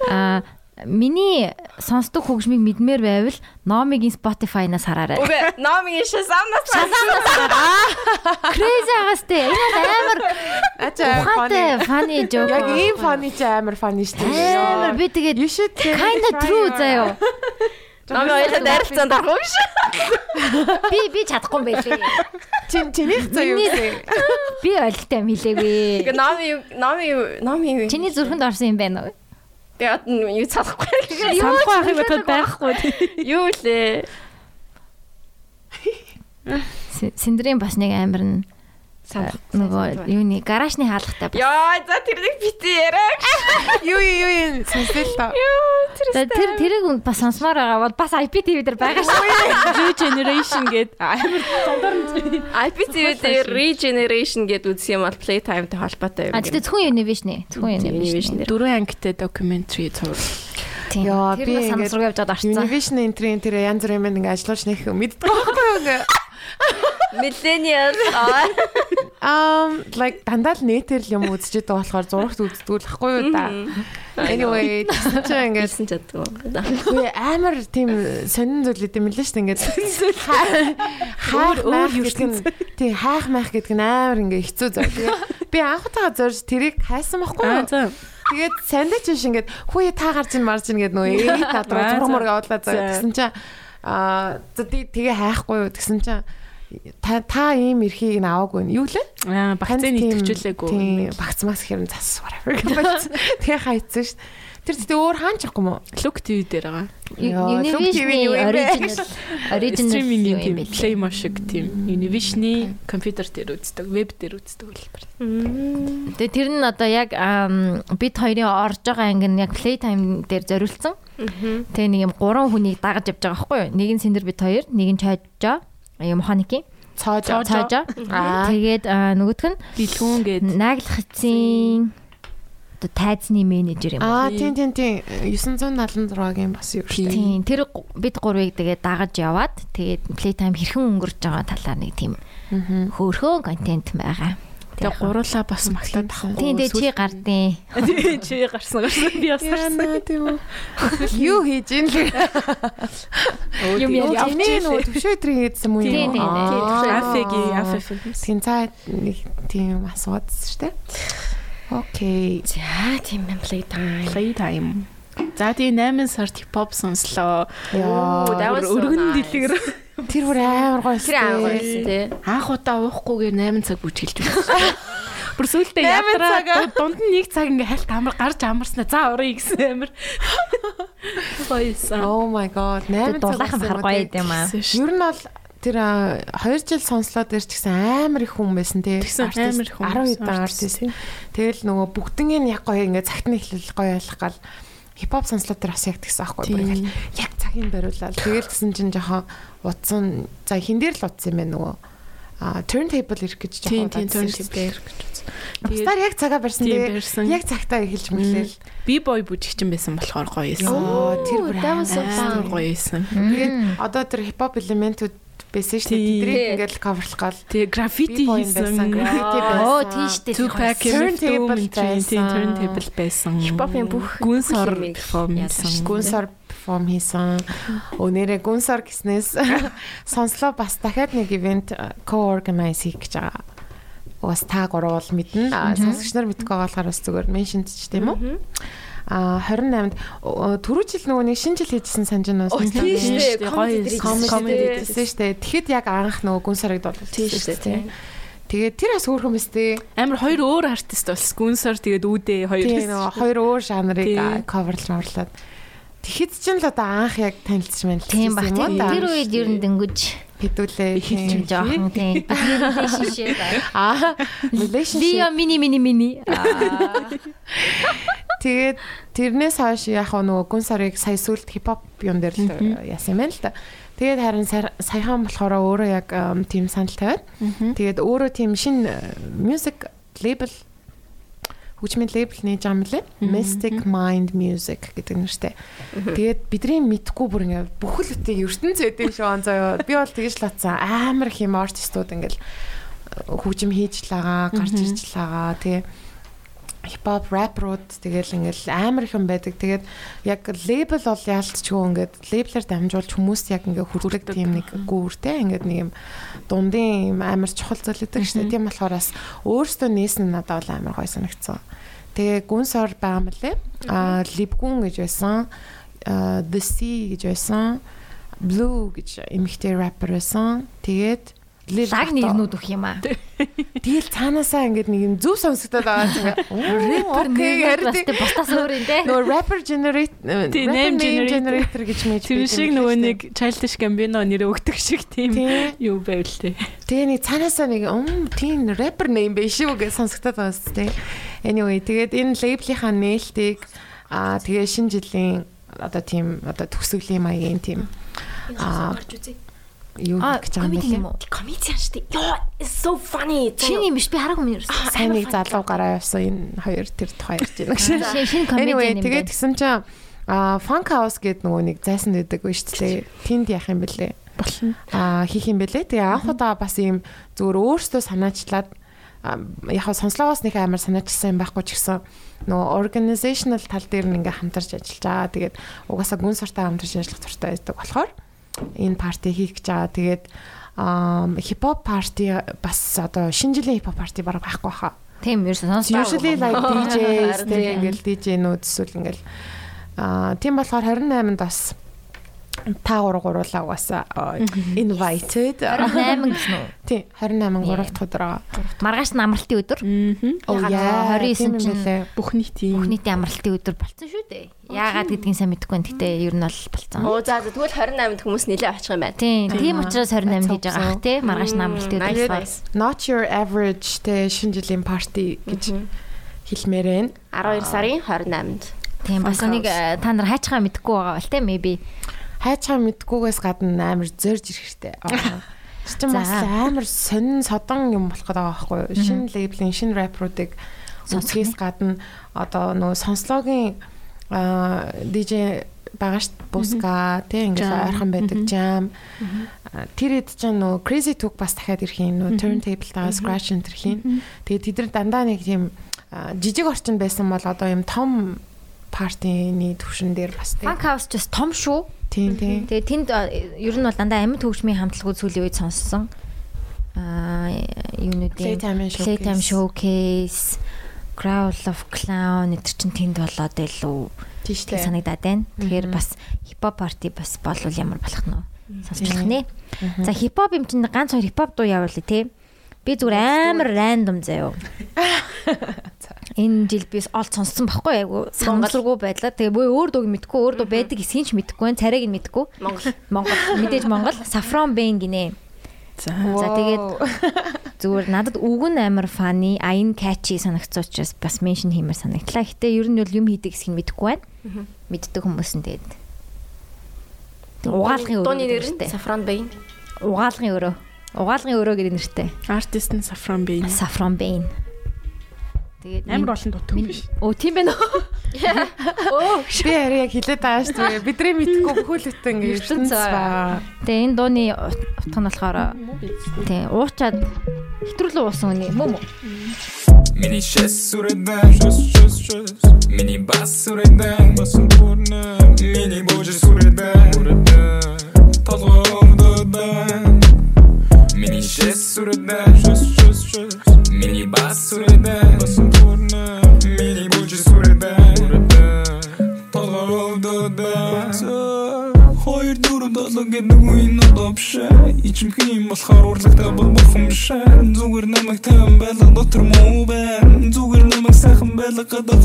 а миний сонсдог хөгжмийг мэдмээр байвал Номигийн Spotify-наас хараарай. Үгүй, номын шасамнаас Crazy агастай. Энэ амар ухаантай funny joke. Яг ийм funny чи амар funny шүү дээ. амар би тэгээд kind of true заяа. Номын хоёлаа дайрцсан дарах уу ш. Би би чадахгүй юм байлээ. Чин чинийх заа юу гэсэн. Би ойлтой юм хэлээгүй. Үгүй, номын номын номын Чиний зүрхэнд орсон юм байна уу? би одоо юу цадахгүй. Санахгүй ахыг бодоход байхгүй. Юу лээ? Сэ- Синдрийн бас нэг амар нь нөгөө юуны гаражны хаалгатай бас. Яа, за тэр нэг бити яриа. Юу юу юу сонсдоо л та. За, Тэр тэрийг бас сонсомоор байгаа бол бас IPTV дээр байгаа шүү. Regeneration гээд амар IPTV дээр regeneration гэдэг үзсэн юм бол playtime-тэй холбоотой юм. А тэгтээ зөвхөн Univision ээ. Зөвхөн дээр. дөрвөн ангитай documentary зур. Тийм. Яа, би санамсруу явж аваад орцсон. Univision энтрийн тэр янз бүрийн юм ингээ ажиллаж нэх мэддэг байхгүй юу Аа. Um like дандаа л нэтэр л юм үзчихэд болохоор зурагт үздэг л ахгүй юу да. Anyway, чи ингээ Хэлсэн чаддаг. Үгүй амар тийм сонин зүйл гэдэг юм лээ шүү дээ ингээд хайх өөр юу тийм хайх майх гэдэг нь амар ингээ хэцүү. Тэгээ би анхудаа зорж тэрийг хайсан байхгүй юу? Тэгээд сандаж биш ингээд хүү та гарч ин марж ин гэдэг нөө ээ над руу Аа, зураг мураг авдлаа заа За. гэсэн чинь аа тий- тэгээ хайхгүй юу гэсэн чинь та та ийм эрхийг нь аваагүй нь юу лээ? Аа, нийтгчүүлээгүй. Тийм багц мас хэрэг зас whatever гэж. Тэгээ хайцсан шүү дээ. Тэр тэгтээ өөр хаач явахгүй мó? Look TV дээр байгаа. Look бэ? Univision original Стримингийн юм play mo шиг тийм Univision-ы компьютер дээр үздэг, веб дээр үздэг хэлбэр. Тэгээ тэр нь одоо яг бид хоёрын орж байгаа анги нь яг playtime дээр зориулсан. Тэгээ нэг юм гурван хүнийг дагаж явж байгаа байхгүй юу? Нэг нь Синдер бид хоёр, нэг нь Чойжо, юм Хоники, Цоож Цоожо. Аа. Тэгээд а, нөгөөх нь Дэлгүүн гээд Нааглах эцсийн одоо тайзны менежер юм. Аа тийм тийм тийм 976-гийн бас юу шүү дээ. Тийм тэр бид гурвыг тэгээд дагаж яваад тэгээд playtime хэрхэн өнгөрч байгаа талаар нэг тийм хөөрхөн контент байгаа. Тэгээ гуруулаа бас магтаад тахгүй. Тийм дээ чи гардیں۔ Тийм чи гарсан гарсан би бас гарсан. Тийм үү. Юу хийж ийн л. Юм явж чинь нөгөө төвшөө өдрийн хийдсэн юм уу? тийм, тийм. Афеги афеги. Тийм цаа тийм асуудал шүү дээ. Окей. За тийм юм play time. Play time. За тийм 8 сард хипхоп сонслоо. Яа. that was so Өргөн дэлгэр. Тэр бүр амар гоё. Тэр амар байсан тий. Анх удаа уухгүйгээр 8 цаг бүжгэлж байсан. Бүр сүултээ ядраа дунд нь нэг цаг ингээ хальт амар гарч амарснаа за урыг гэсэн амар. Гоёсан. Oh my god. 8 Дулаахан хар гоё юм аа. Ер нь бол тэр 2 жил сонслоо дээр ч гэсэн амар их хүн байсан тий. Амар их хүн 10 байсан, хэдэн артист. Тэгэл нөгөө бүгднийг яг гоё ингээ цагт нь эхлэл гоё ойлгох гал хипхоп сонслоо дээр бас яг тэгсэн аахгүй бүр ингээл яг цагийг бариулаад тэгэл гэсэн чинь жоохон утсан за хин дээр л утсан юм байна нөгөө а turntable ирэх гэж жоохон тийм удаа turn гэсэн тип шүү дээр гэж. дээ. Бусдаар яг цагаа барьсан Тийм яг цагтаа эхэлж мэглээл би бой бүжигчин байсан болохоор гоёсэн. Йоо тэр бүр амар fun. гоёсэн. Тэгээд одоо тэр хипхоп элементүүд байсан шүү дээ. Тэдрийг ингээл coverлах гал Тэгээ граффити хийсэн. Оо тийш дээ. Tupac Turntable turntable байсан. turntable байсан. Хипхопын бүх гүн сор хэмээг перформ хийсэн. гүнсар перформ хийсэн. Өнөөдөр гүнсар гэснээс сонслоо бас дахиад нэг ивент co-organize хийх гэж байгаа. Уус та гурвал мэднэ. Сонсогч нар мэдгүй байгаа болохоор бас зүгээр меншнд ч тийм үү? А 28-нд ö, түрүү жил нөгөө нэг шинэ жил хийжсэн санаж байна уу? тийм шүү дээ. Дэрийж хийсэн шүү дээ. Тэгэхэд яг анх нөгөө гүнсарыг дуулсан Тийм шүү дээ, тийм. Тэгээд тэр бас өөр хүмүүс дээ. Амар хоёр өөр артист бас гүн сор тэгээд үүдээ хоёр. Тийм нөгөө хоёр өөр жанрыг coverлж морлоод. Тэгэхэд ч л одоо анх яг танилцж байна. Тийм баг. Тэр тэр үед ер нь дөнгөж хэдүүлээ хэлж жоохон тийм. Relationship. Аа relationship Лио мини мини мини. Тэгээд тэрнээс хойш яг нөгөө гүн сарыг сая сүлд хипхоп юм дээр л яасан юм байна л да. Тэгээд харин саяхан болохоор өөрөө яг тийм санал тавиад тэгээд өөрөө тийм шин music label хөгжмийн лейбл нээж байгаа юм лээ. Mystic Mind Music гэдэг нэртэй. Тэгээд бидний мэдхгүй бүр ингээ бүхэл бүтэн ертөнц байдсан шүү он заяа. Би бол тэгэж л батсан. Амар их юм артистууд ингээл хөгжим хийж л байгаа, гарч ирж л байгаа. Тэгээ хипхоп рэпрууд тэгэл ингээл амар их юм байдаг. Тэгээд яг лейбл бол яалтчгүй ингээд лейблэр дамжуулж хүмүүс яг ингээ хүрдэг тийм нэг гүүртэй ингээд нэг юм дундын юм амар чухал зүйл гэдэг шүү дээ. Тийм болохоор бас өөртөө нээсэн нь надад бол амар гой санагдсан. Тэгээ гүнсор байгаа мөлий. Аа либгүн гэж байсан. Аа the sea гэж байсан. Blue гэж эмэгтэй рэпер байсан. Тэгээд Lil Лаг нэрнүүд өгөх юм аа. Тэгэл цаанаасаа ингээд нэг юм зүв сонсогдоод байгаа юм. Рэпер нэрнүүд бусдаас өөр юм те. Нөгөө rapper rapper name generator. generator гэж мэж Тэр шиг нөгөө нэг childish Gambino нэрээ өгдөг шиг тийм юу байв л тээ. Тэгээ нэг цаанаасаа нэг ум тийм rapper name биш үү гэж сонсогдоод байгаа зү тэ. Anyway, тэгээд энэ label-ийнхаа нээлтийг аа тэгээ шинэ жилийн одоо тийм одоо төгсгөлийн маягийн тийм аа юу гэж байгаа юм юм бэ? Комедиан шүү дээ. Йоо, so funny. Чиний юм биш би хараагүй юм ерөөс. Сайн нэг залуу гараа явсан энэ хоёр тэр хоёр ч юм шиг. Шинэ шинэ комеди Anyway, юм. тэгээд тэгсэн чинь а funk house гэдэг нөгөө нэг зайсан байдаг ба шүү дээ. Тэнд яах юм бэлээ? Болно. а хийх юм бэлээ. Тэгээ анх удаа бас ийм зүгээр өөртөө санаачлаад яг сонслогоос нэг амар санаачилсан юм байхгүй ч гэсэн нөгөө organizational тал дээр нь ингээ хамтарч ажиллаж байгаа. Тэгээд угаасаа гүн сартаа хамтарч ажиллах туртай байдаг болохоор энэ парти хийх гэж байгаа. Тэгээд хипхоп парти бас одоо шинэ жилийн хипхоп парти бараг байхгүй хаа. Тийм ерөөс сонсдог. Usually like DJs Харин тэг тийм. ингээл DJ-нүүд эсвэл ингээл аа тийм болохоор 28-нд бас та гурав гуруулаа угаасаа аа, invited 28 гэсэн үү? тий 28 гурав дахь өдөр аа. Маргааш нь амралтын өдөр. Yeah 29 тийм юм. Бүх нийтийн Бүх нийтийн амралтын өдөр болцсон шүү дээ. Яагаад гэдгийг сайн мэдэхгүй байна. Гэтэ ер нь бол болцсон. Оо за тэгвэл 28-нд хүмүүс нэлээд очих юм байна. Тийм, тийм учраас 28 Let's хийж байгаа ах тий. Маргааш нь амралтын өдөр. Nice. Not your average тэ шинэ жилийн party гэж хэлмээр байна. 12 сарын 28-нд. Тийм бас нэг э, та нар хайчгаа мэдэхгүй байгаа бол тий maybe. Хайчаа мэдгүйгээс гадна амар зорж ирэх хэрэгтэй. Аа. Чи ч бас амар сонин содон юм болох гэдэг байгаа байхгүй юу? Шинэ лейблийн шинэ рэпруудыг үзхээс гадна одоо нөгөө сонслогийн DJ байгаа дээ. Буска тий ингээд ойрхон байдаг jam. Тэр хэд ч нөө crazy talk бас дахиад ирэх юм нөө turntable таа scratch энэ төрх юм. Тэгээд тэд нар дандаа нэг тийм жижиг орчинд байсан бол одоо юм том партины төвшин дээр бас тий. Funk House ч бас том шүү. Тийм тийм. Тэгээ тэнд ер нь бол дандаа амьд хөгжмийн хамтлагууд сүүлийн үед сонссон. Аа юунууд юм. Playtime showcase. Growl of Clown эдгээр чинь тэнд болоод илүү Тийш тэг тий. санагдаад байна. Тэгэхээр бас хипхоп парти бас болвол ямар болох нь? Сонсчлах нэ. За хипхоп юм чинь ганц хоёр хипхоп дуу явуулъя тий. Би зүгээр амар рандом заяо. Энэ жил би олд сонссон байхгүй айгу санамсаргүй байдлаа. Тэгээ бөө өөр дууг мэдгүй, өөр дуу байдаг эсгийн ч мэдгүй байна, царайг нь мэдгүй. Монгол. Монгол мэдээж Монгол Saffron Bane гинэ. За. За тэгээд зүгээр надад үг нь амар funny, аян catchy санагцсан учраас бас меншн хиймээр санагдлаа. Гэтэ ер нь бол юм хийдэг хэсгийг мэдэхгүй байна. Мэддэг хүмүүс нь тэгээд угаалгын өрөө. Дууны нэр нь. Saffron Bane. Угаалгын өрөө. Угаалгын өрөө гэдэг нэртэй. Артист нь Saffron Bane. Saffron Bane. Тэгээд Амар олон дутуу биш. Оо тийм байна уу? Оо Би харин яг хилээд байгаа шүү дээ. Бидний мэдхгүй бүхүүлдэгтэй ингээд ертөнц байгаа. Тэгээ энэ дууны ут- утга нь болохоор тий уучаад хэтрүүлэн уусан үний мөн. Миний шэс сүрэдэн шэс шэс шэс Миний бас сүрэдэн бас сүрнэ Миний бож сүрэдэн сүрэдэн Толгомдодэн Миний шэс сүрэдэн Ичимх юм болохоор урлагтай бол бурхан биш Зүгээр намайг тайван байлга дотор муу байна Зүгээр намайг сайхан байлга гадаа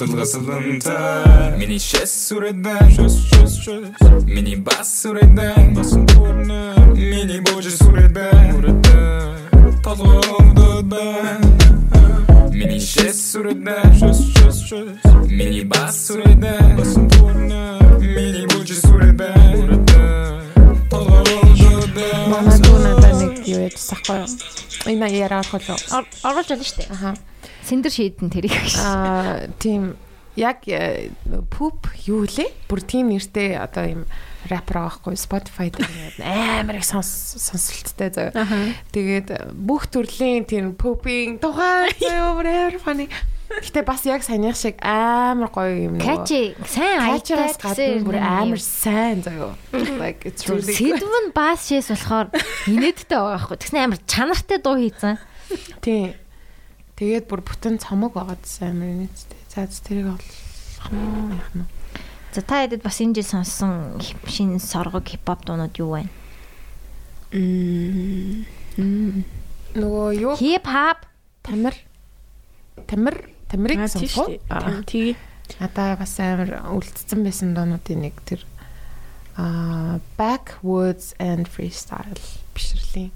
нэлэг куталгасалантай Миний шэс сүрэдэн шэс шэс шэс Миний бас сүрэдэн бас сүрнэ Миний бож сүрэдэн сүрэдэн Толгомдодэн Миний шэс сүрэдэн шэс шэс шэс Миний бас сүрэдэн бас сүрнэ Миний бож сүрэдэн сүрэдэн Толгомдодэн Манай надад нэг юу яжсах гоё. Энэ яраа холоо. Оруулж байна шүү дээ. Аха. Сэндэр шийдэн тэрийг. Аа тийм яг э, poop юу лээ? Бүр тийм нэртэй одоо юм рэпер байгаа хгүй Spotify дээр амар их сонс сонсолттой заяа. Тэгээд бүх төрлийн тийм pooping тухай амар funny. Гэтэ бас яг саяных шиг амар гоё юм нөгөө. Качи сайн айтаа гадна бүр амар сайн заяа. Like it's really. Сэдв нь бас шээс болохоор инээдтэй байгаа хгүй. Тэгсэн амар чанартай дуу хийцэн. Тийм. Тэгээд бүр бүтэн цомог байгаадсан амар нэттэй. За тэрийг олох нь яах нь. За та хэдэд бас энэ жил сонссон шинэ соргог хипхоп дуунууд юу вэ? Нөгөө юу Хип хоп тамир тамир тамирыг Аа үү? Тэгээ. Надаа бас амар үлдсэн байсан доонуудын нэг тэр аа backwoods and freestyle бишрэлийн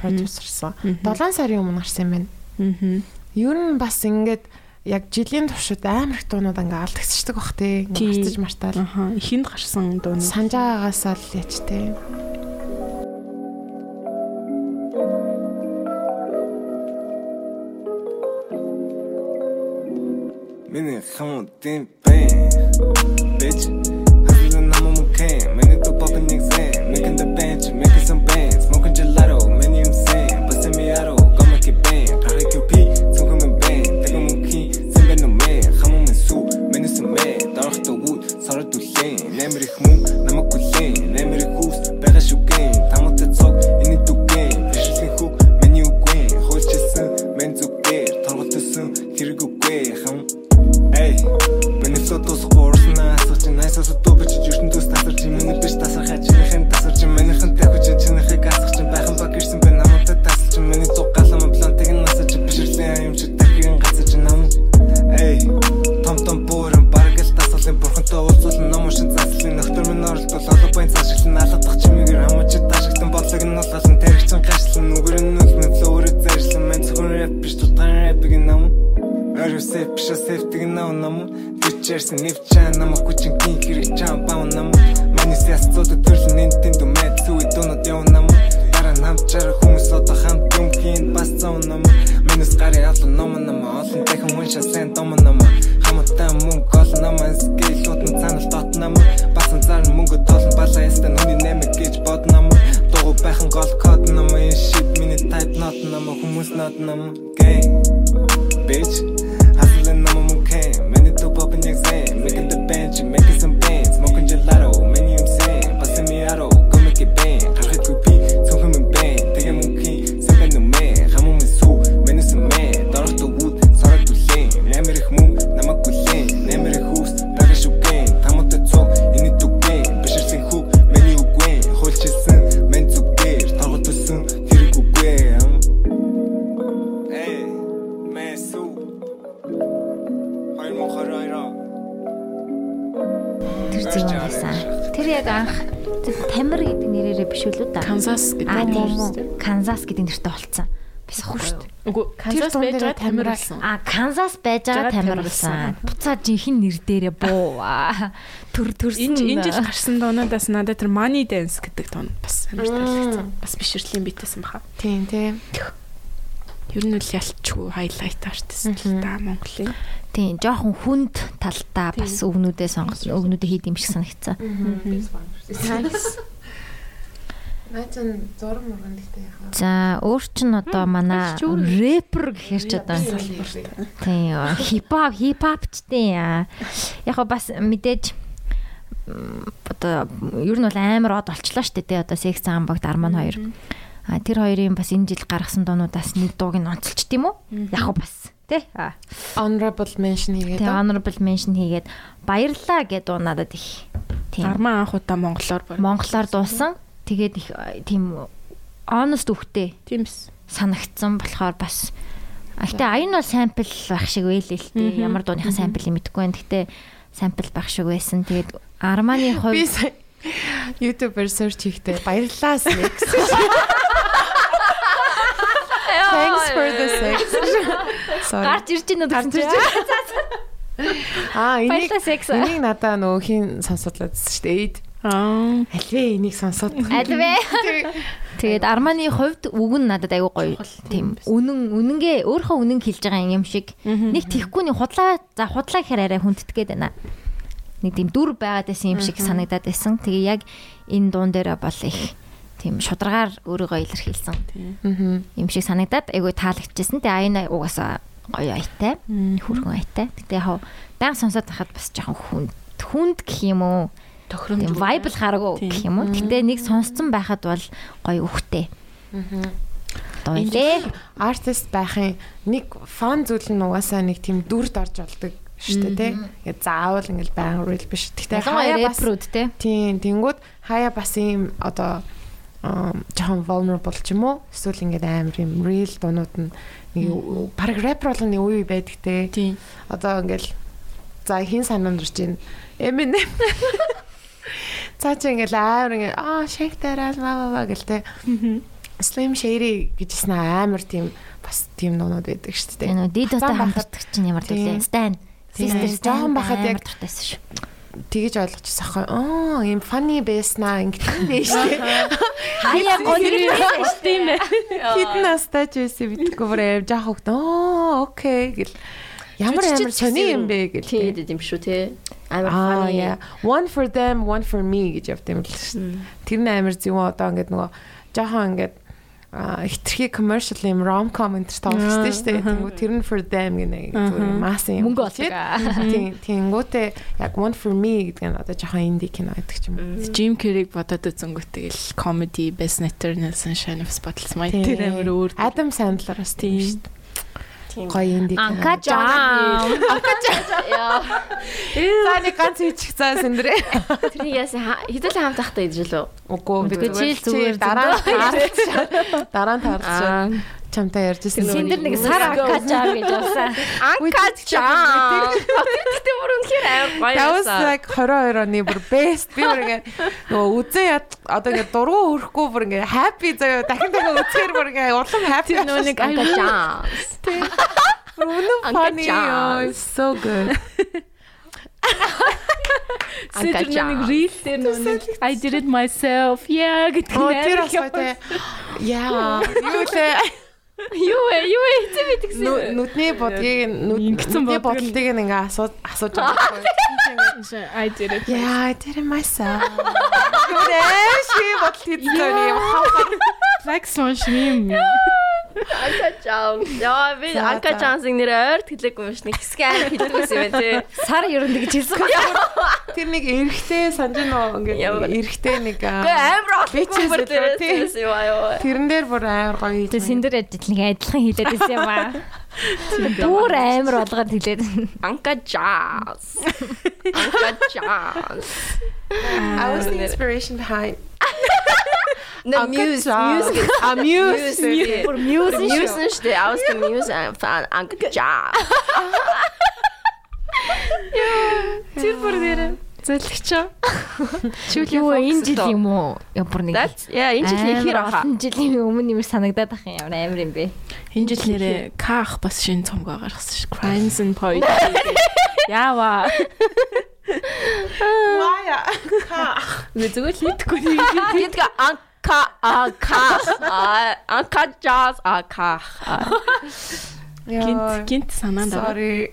продюсерсан. 7 сарын өмнө гарсан юм байна. Мгм. Ер нь бас ингээд яг жилийн туршид амар их дуунууд ингээ алдагдчихдаг бах. Ингээ гарчиж мартаал. Аха. Ихэнд гарсан дуу. Санаж байгаагаас л яч тий. Миний хамтын бэн bitch Hustling I'm on can дээр байгаа Тамир болсон. А Канзас байж байгаа Жага Тамир Тамир болсон. болсон. Буцаа жинхэнэ нэр дээрээ буу. Аа, Төр төрсөн. Энэ энэ жил гарсан дуунуудаас надад тэр Money Dance гэдэг дуун бас амар таалагдсан. Бас бишрлийн битсэн баха. Тийм тийм. Ер нь л ялчгүй хайлайт артист л да Монголын. Тийм, жоохон хүнд талдаа бас өвгнүүдээ сонгосон. Өвгнүүдээ хийд юм шиг санагцсан. Наачен зураг мурган гэхдээ яхаа. За, өөр чин одоо манай рэпер гэхэр ч одоо тийм хипхоп хипхопчдын яг бас мэдээж одоо ер нь бол амар од олчлоо штэ тий одоо секс амбагт арман хоёр. А тэр хоёрын бас энэ жил гаргасан дуунуудаас нэг дууг нь онцолч тийм үү? Яг бас тий. Honorable mention хийгээд. тэгээ honorable mention хийгээд баярлаа гэдэг дуу надад их тийм Арман анх удаа монголоор монголоор дуусан. Тэгээд их э, тийм honest үхтэй Тиймс. санагдсан болохоор бас А, гэтээ аян бол сампл байх шиг байлээ л дээ. Ямар дууныхаа самплыг мэдэхгүй байна. Гэтээ сампл байх шиг байсан. Тэгээд Арманы Би хувьд сая YouTuber search хийхдээ баярлалаа sex. Thanks for the sex. Sorry. гарч ирж байна Гарч гэсэн ирж чинь. Аа энийг энийг надаа нөгөө хин сонсодлоодсэн шүү дээ. Аа. Альвэ энийг сонсоод. Альвэ. Тэгээд Арманы хувьд үг нь надад аягүй гоё. Тийм. Үнэн үнэнгээ өөрөө үнэн хэлж байгаа юм шиг. Нэг тихгүүний худлаа за худлаа гэхээр арай хүндэтгээд байна. Нэг тийм дүр байгаад байсан юм шиг санагдаад байсан. Тэгээ яг энэ дуун дээр бол их тийм шударгаар өөрийгөө илэрхийлсэн юм шиг санагдаад айгүй таалагдчихсэн. Тэгээ аяна угаасаа гоё айтай. Хүрхэн айтай. Гэтэ яг баян сонсоод байхад бас жоохон хүнд хүнд гэх юм уу? Тийм vibe л хараагүй гэх юм уу? Гэтэ нэг сонсцсон байхад бол гоё үхтэй. Аа. Дойлээ. Артист байхын нэг фан зүйл нь угаасаа нэг тийм дүрд орж болдог шүү дээ тий. Ингээ заавал ингээл баян real биш. Гэхдээ хаяа бас тийм тэнгууд хаяа бас ийм одоо жоохон vulnerable ч юм уу эсвэл ингээд амар юм real дуунууд нь баг рэпер болгоны үе байдаг те. Тийм. Одоо ингээл за хин санамдэрч байна. Eminem. Цаа чи ингээл амар ингээд аа shake that ass маа маа гэлтэй. Slim Shady гэжсэн амар тийм бас тийм дуунууд байдаг шүү дээ. Энэ Хацаан байхад хамтардаг чинь ямар төлөө. Тийм. Sister Stan байхад яг- дуртайсан шүү. тэгэж ойлгочихсон аахгүй. Аа, ийм funny байснаа ингэдэг шүү дээ. Хаяа гонрын Тийм ээ. Хитэн настаж байсан битггүй бүр аим жаах хөгт. Оо, окей гэл. Ямар амар сони юм бэ гэл. Тийм дээ юм шүү те. Амар Аа, funny. яа. One for them, one for me гэж явт юм л шүү. Тэр нь амар зөв одоо ингээд нөгөө жоохон ингээд хитрхи commercial юм rom-com энэ төр тоглож шүү дээ. Тэнгүү тэр нь for them гэнэ зүгээр маасан юм. Мөнгө олдог. Тийм, тэнгүүтээ яг one for me гэдэг нь одоо жоохон инди кино гэдэг юм. Jim Carrey бодоод үзэнгүүтэйгэл comedy best actor Nelson Shine of Spotless Mind тэр амар өөр. Adam Sandler бас тийм шүү дээ. Гоё инди кино. Анка жам. Яа. За нэг ганц үчих цаа сэндэрээ. Тэрний яасан хэдүүлээ хамт ахтай гэж лөө. Үгүй чи л зүгээр дараа нь таарч дараа нь таарч Чамтай ярьжсэн. Синдэр нэг сар анка жам гэж явсан. Анка чаа. Тэгтээ бүр үнэхээр амар That гоё was байсан. like 22 оны бүр best. Би бүр ингээ нөгөө үзээ яд одоо ингээ дургу өрөхгүй бүр ингээ happy заяа дахин дахин үзэхээр бүр ингээ улам happy. Тэр нөгөө нэг Анка чаа. үнэн funny. Oh, so good. Тэр нэг reel дээр нэг I did it myself. Yeah гэдэг Оо нь тэр те. Яа. Юу лээ. Юу вэ? Юу вэ? Эцэг бид гэсэн. Нү- Нүдний бодгийг Ингэсэн нүдний бодлыг ингээ асуу асууж байгаа. I did it. Яа, тэр myself. Юу ши бодол хийдэг юм хаа. Flex stream. Анка чаан. Яа би Анка за. чаансыг нэр ойр тэлээгүй юм шиг хэсгээр хэлдэгсэн юм байна тий. Сар ер нь гэж хэлсэн. Тэр нэг эрэгтэй санаж нөө Ямар- ингээ эрэгтэй нэг аа, Гэ амар олгүй бүр тий. Тэрэн дээр бүр амар гоё хийж. синдер ажилтныг адилхан хэлээд байсан юм аа. Бүр амар болгоод хэлээд. Анка jazz. Анка jazz. I was the inspiration behind. Muse jazz. music. А. Muse. Бүр мьюз Muse нь штэ. I was the muse fan Анка jazz. Тэр бүр дээр зөлгчөө. Юу энэ жил юм уу? Бүр нэг. Yeah энэ жил ихэр баха. олон жилийн өмнө юм санагдаад ах юм амар юм бэ? Энэ жил нэрээ Ках бас шинэ цомгоо гаргасан ш. Crimes and Poetry. Яава. Вая. Үгүй зүгээр л хийдэггүй. Тэдг анка ака анка jazz ака. Гинт гинт санаанд. Sorry.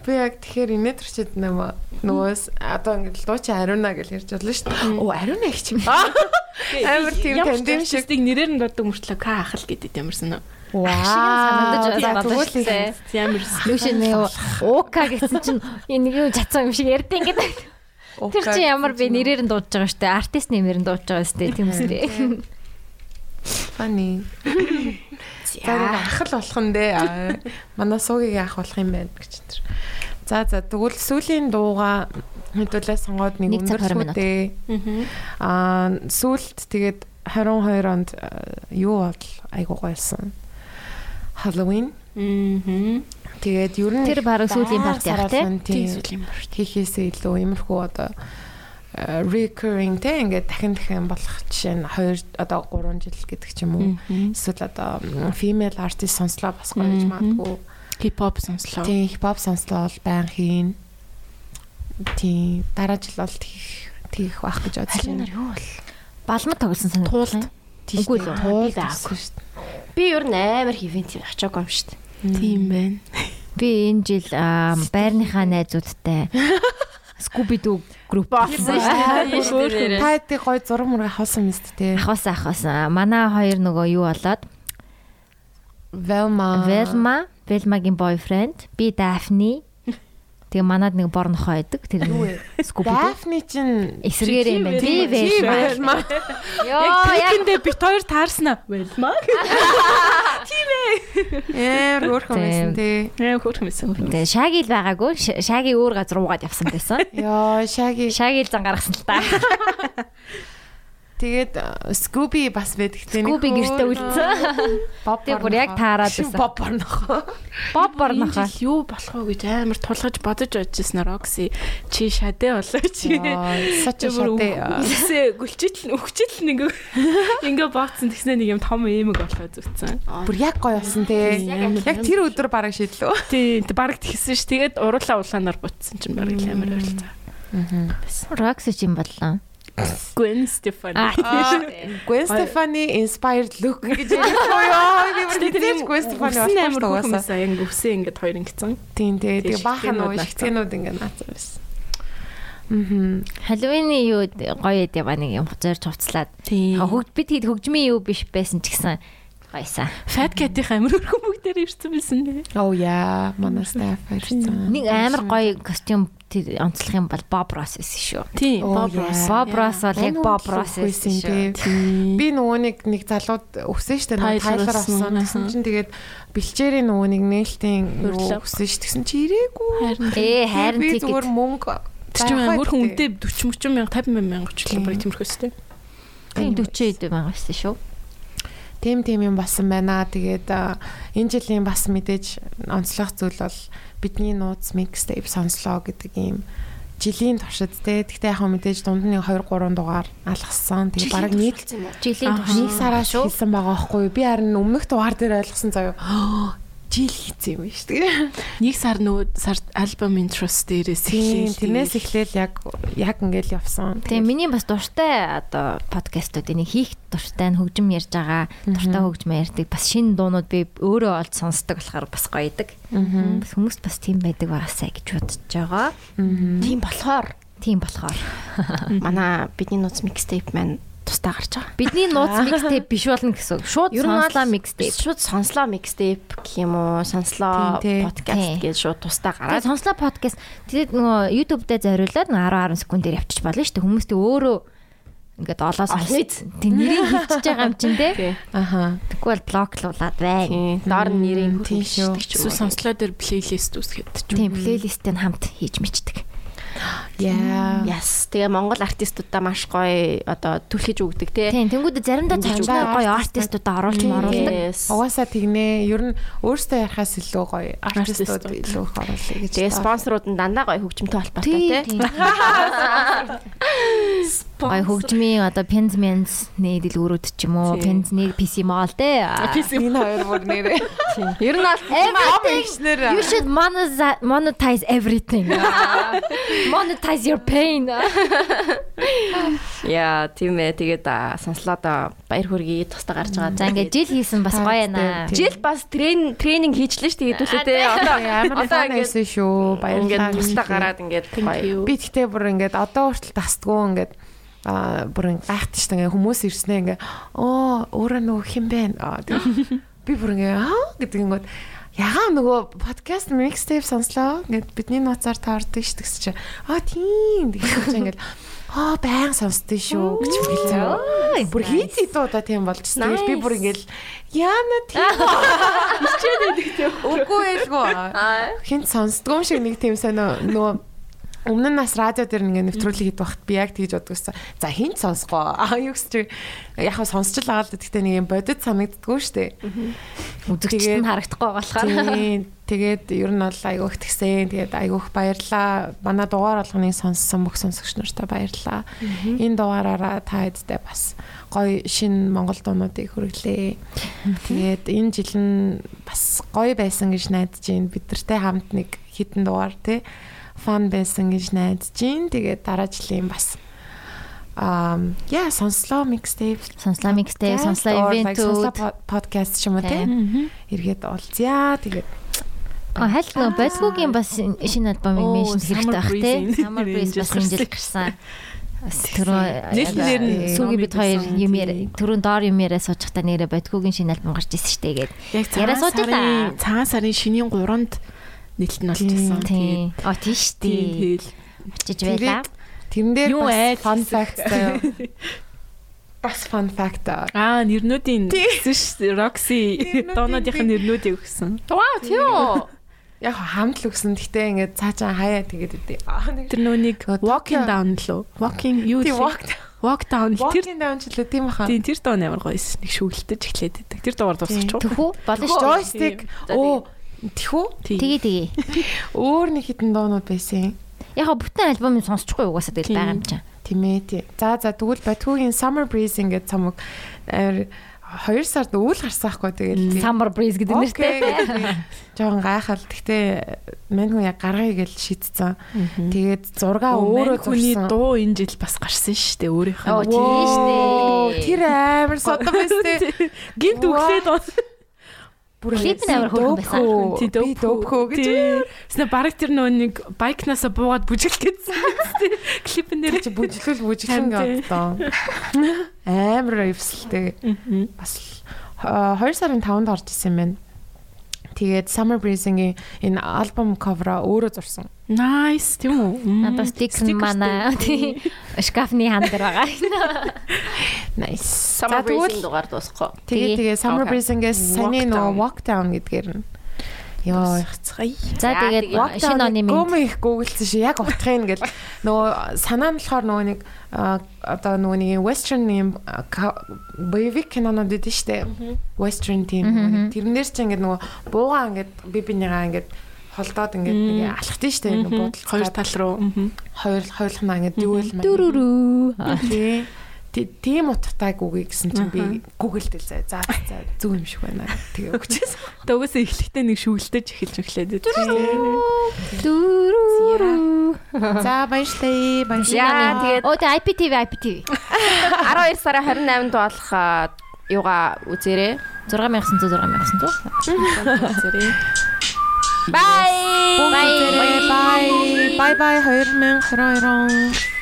Би яг тэгэхээр инээ төрчид нэмэ нөгөөс одоо ингэ дуучин ариуна гэж ярьж болно шүү дээ. Оо ариуна их чим. Амар тийм тандем шиг. Тийг нэрээр нь дурдаг мөртлөө Ках л гэдэг ямарсан уу? Ваа. Тэгвэл. Ямар Лүшин нэг уука гэсэн чинь энэ юу чацсан юм шиг ярьдیں۔ гэдэг. Тэр чинь ямар би нэрээр нь дуудаж байгаа штэ. Артист нэмээр нь дуудаж байгаа штэ. Тийм үстэй. Funny. За ах л болох нь дээ. Манай суугийг ах болох юм байна гэж тэр. За за тэгвэл сүүлийн дууга хэдүүлээ сонгоод нэг Нэг цаг 20 минут. өндөрлөхтэй. Аа сүүлд тэгээд 22 онд юу бол айгуу гоёсон. Halloween. Мм. Тэгээд ер нь Тэр бараг сүүлийн парт сараас тий? Тийм юм. хийхээсээ илүү иймэрхүү одоо э, recurring те ингээд дахин дахин болох жишээ нь 2 одоо 3 жил гэдэг ч юм уу. Эсвэл одоо female artist сонслоо бас гоё гэж магадгүй. Хип-хоп сонслоо. Тийм хипхоп сонслоо бол байн хийн. Тийм дараа жил бол тийх тийх байх гэж бодож байна. юу бол? Балмад тоглосон санагдав. Туулд. Тийм Үгүй л үү? Туул Би авахгүй шүү дээ. Би ер нь амар ивент очоогүй юм штэ. Тийм байна. Би энэ жил аа, байрныхаа найзуудтай Scooby Doo групп болсон шүү дээ. Та хэдий гоё зураг мураг хавсан мэт те. Ахвас ахвас. Манай хоёр нөгөө юу болоод Velma. Velma, Velma-гийн boyfriend, би Daphne. Тэгээ манад нэг бор нохоо байдаг. Тэр Scooby Doo. Daphne чин Эсрэгээр юм байна. Би Velma. Йоо, яг Тэгэндээ бит хоёр таарсан аа. Велма. ээ өөрхөн байсан те. Яа хөөрхөн байсан. Тэгээ Shaggy л байгаагүй. Shaggy өөр газар уугаад явсан байсан. Йоо, шаги. Shaggy л зан гаргасан л та. Тэгээд э, Scooby бас байдаг те. Scooby гэртээ үлдсэн. Боб Тэгээ бүр яг таарад байсан. Боб борнохоо. Bob. Борнохоо юу болох вэ гэж амар тулгаж бодож очижсэн Рокси чи шадэ болоо чи. Сач шатэ. Үсээ гүлчитл өгчитл нэг ингээ баацсан тэгснэ нэг юм том эмэг болоо зүтсэн. Бүр яг гоё болсон те. Яг тэр өдөр бараг шидлөө. Тий, баг тэгсэн ш. Тэгээд уруулаа улаанаар бутсан чинь баг амар ойлцоо. Roxy ч юм боллоо. Gwen Stefani. Gwen Stefani inspired look гэж ярьсан ёо. Би бүр тийм Gwen Stefani амар байсан. Яг үсээ ингээд хоёр ингэсэн. Тийм те. Тэгээ баахан наацсан. шигтэнүүд ингээ наацсан байсан. Мм. Халууны юу гоё эд ява нэг юм зорж хувцлаад. Хөгж бид хэд хөгжмийн юу биш байсан ч гэсэн гойсан. Fat Cat-ийн амар хөөрхөн бүгдээр ирсэн байсан лээ. Oh yeah, манай staff ирсэн. Нэг амар гоё костюм тэр онцлох юм бол Bob Ross шүү. Тийм, Oh, Bob. Ross. Bob Ross бол яг Bob Ross шүү. Би нөгөө нэг нэг залууд өсөн штэ болсон, авсан. Тэгсэн чинь тэгээд бэлчээрийн нөгөө нэг нээлтийн өсөн ш. Тэгсэн чи ирээгүй. Ээ харин би ticket. зүгээр мөнгө Тэр чинь байхгүй хөөрхөн дээ. үнэтэй 40 30 мянга 50 мянга л баг тиймэрхүүстэй. Тийм 40 хэд байгаа байсан шүү. Тим тим юм басан байна. Тэгээд энэ жилийн бас мэдээж онцлог зүйл бол бидний нууц mixtape сонслоо гэдэг юм жилийн туршид те. Гэхдээ яг мэдээж дунд нь 2 3 дугаар алгасан. Тэгээд баг нийт Жилийн нэг сараас хэлсэн байгаа байхгүй юу? Би харин өмнөх дугаар дээр ойлгосон заяа. Жил хийсэн юм биш тэгээ. Нэг сар нөө сар альбом интрос дээрээс эхлэв. тэрнээс эхлээл яг яг ингээл явсан. Тэгээ миний бас дуртай одоо подкастууд энийг хийх дуртай нь хөгжим ярьж байгаа. Дуртай хөгжим ярьдаг. Бас шинэ дуунууд би өөрөө олж сонсдог болохоор бас гоё идэг. Бас хүмүүст бас тийм байдаг байгаасаа гэж бодож байгаа. Тийм болохоор Тийм болохоор манай бидний нууц микстейп маань тусдаа гарч байгаа. бидний нууц микстейп биш болно гэсэн. үг. Шууд сонслоо микстейп. Шууд сонслоо микстейп гэх юм уу? Сонслоо Тийм. гэж шууд Тэгээ гараад сонслоо подкаст тэгээд нөгөө YouTube дээр зориулаад нөгөө 10 10 секундээр явчих болно шүү дээ. Хүмүүс тэг өөрөө ингээд олоо Олно сонс. биз? Тэг нэрийг хэлчихэж байгаа юм чинь те. Тий. Аха. Тэгвэл бол блоклуулаад байна. Доор нь нэрийн тийм шүү. Эсвэл сонслоо дээр плейлист үсгэхэд Тийм плейлисттэй хамт хийж мичдэг. Яа. Яс. Тэгээ Монгол артистуудаа маш гоё одоо түлхэж өгдөг тий. Тийм тэнгууд заримдаа цаашдаа гоё артистууд- артистуудаа оруулж маруулдаг. Yes. Угаасаа тэгнэ. Ер нь өөртөө ярахаас илүү гоё артистууд Артистууд. илүү их оруулъя гэж. Тэгээ спонсорууд нь дандаа гоё хөгжимтэй холбоотой тий. Гоё хөгжмийн одоо менз нийлүүлгүүрүүд ч юм уу, нэг PC mall те. Энэ хоёр бүр нэрээ. Ер нь бол Everything. You should monetize monetize everything. Monetize your pain. яа тийм ээ тэгээд а, сонслоо да баяр хүргэе тусдаа гарч байгаа. За ингээд жил хийсэн бас гоё яана. Тийм. жил бас трен тренинг хийжлээ шүү дээ хэдүүлээ. Одоо Амар сайн байсан шүү. ингээд Баярлалаа. тусдаа гараад ингээд гоё. Би тэгтээ бүр ингээд одоо хүртэл тасдгүй ингээд аа бүр ингээд гайхдаг шүү дээ ингээд хүмүүс ирснээ ингээд оо өөрөө нөгөө хин бэ би бүр ингээд аа гэдэг ингээд ягаа нөгөө подкаст микстейп сонслоо ингээд бидний нууцаар таардаг шүү гэсэн чинь аа тийм тэгсэн чинь ингээд аа баян сонсдөө шүү гэж хэлсэн. Бүр хийц идуудаа тийм болж тэгээд би бүр ингээд яана тийм Үгүй ээлгүй. Хинт сонсдгүй юм шиг нэг тийм сайн нөгөө өмнө нь нас радио дээр ингээ нэвтрүүлэг хийдэг багт би яг тэгж боддог гэсэн. За хинт сонсгоо. Аа юу гэж яг хаа сонсч л байгаа л. Гэхдээ нэг юм бодит санагддггүй шүү дээ. Үзэгчд нь харагдахгүй болохоор. Тэгээд ер нь бол айгүйх тэгсэн. Тэгээд айгүйх баярлаа. Манай дугаар болгоныг сонссон бүх сонсогч нартаа баярлаа. Энэ дугаараараа та хэдтэй бас гоё шин Монгол дуунуудыг хүргэлээ. Тэгээд энэ жил нь бас гоё байсан гэж найдаж байна. Бид нартэй хамт нэг хитэн дугаар тий фан байсан гэж найдаж байна. Тэгээд дараа жилийн бас аа яа сонслоо микстейп Сонслоо микстэй, сонслоо сонслоо ивентүүд. подкаст ч юм уу тий эргээд олзъя. Тэгээд А хайл нөө Бодгогийн бас шинэ альбомыг меншн хэрэгтэй байх те. Breeze-ийн Summer Breeze бас энэ жил гарсан. Түрүү Нийтлэлээр нь сүүгийн бид хоёр юм яа түрүүн доор юм яриа суучихта нэрэ Бодгогийн шинэ альбом гарч ирсэн штэ гээд. Яриа цагаан сууж сарын байлаа. цагаан сарын шинийн 3-нд нийлт нь болчихсон. Тийм. О тийм штэ. Тийм. Очиж байлаа. Тэрэн дээр Юу айл бас fun fact заяа. Бас fun fact аа. Нэрнүүдийн гэсэн ш Roxy доонуудынх нь нэрнүүдийг өгсөн. Вау тийм. Яг хамт л өгсөн. Гэтэ ингээд цаачаа хаяа тэгээд үдээ. Тэр Токио. walking down лөө. Walking юу тийм лээ? walk walk down. Тэр walking down ч лээ тийм баха. тийм тэр доо амар гоёс. Нэг шүглэлтэж эхлээд байдаг. Тэр дуугаар дуусчих. Тэхүү болно штэ. Joystick. Оо тэхүү Тэгээ тэгээ. өөр нэг хитэн доонууд байсан. Яг бүтэн альбомыг сонсчихгүй угаасаа тэгэл байгаа юм чинь. Тийм ээ тий. За за тэгвэл Батгуугийн Summer Breeze ингээд цамаг амар 2 сард өвөл гарсан хгүй тэгээд Summer Breeze гэдэг нэртэй. Жохон гайхал. Гэтэ мань хүн яг гаргая гэж шийдсэн. Тэгээд зурга өөрөө хүний дуу энэ жил бас гарсан шүү дээ өөрийнх Оо тийм штэ. Тэр амар содом байстэй. Гинт өглөө дуу. Бүр Клип нь амар хөөрхөн байсан. Би дөвхөө гэж. Тэснэ баг тэр нөө нэг байкнасаа буугаад бүжиглэх гэсэн. Клипэн дээр Тэр чи бүжиглүүл бүжиглэн гадтаа. Амар эвсэлтэй. Бас 2 сарын 5-нд орж исэн юм байна. Тэгээд Summer Breeze-ийн энэ альбом cover-а өөрөө зурсан. Nice тийм үү? Надад стикер манай шкафны хан дээр байгаа. Nice. Summer Breeze-ийн дугаар дуусахгүй. Тэгээ тэгээ Summer. Breeze-ингээс Walk нөгөө Down. Walk Down гэдгээр нь Йоо яцгай. За тэгээд шинэ оны минь Гом их гуглдсан ши яг утгын гэл нөгөө санаа нь болохоор нөгөө нэг одоо нөгөө нэг western юм боевик кинонод идэв штэ. Western нэг тэрнэр чи ингээд нөгөө буугаа ингээд би бинийгаа ингээд холдоод ингээд нэг алхтын штэ нөгөө Хоёр тал руу. хоёр хоёулахнаа ингээд дүүл маа. дөрөрөө. Тий. Тэ- Тийм утгатай гүгэй гэсэн чинь би гуглдэл заа. За за зөв юм шиг байна. Тэгээ өгчээс. Дөгөөс эхлэхдээ нэг шүглдэж эхэлж эхлээд үү. За баярлалаа. Баярлалаа. Оо тэ IPTV IPTV. 12 сарын 28-нд болох а, юугаа үзээрэй. 6900 6900. Зэрэг. Bye. Бай бай бай бай 2022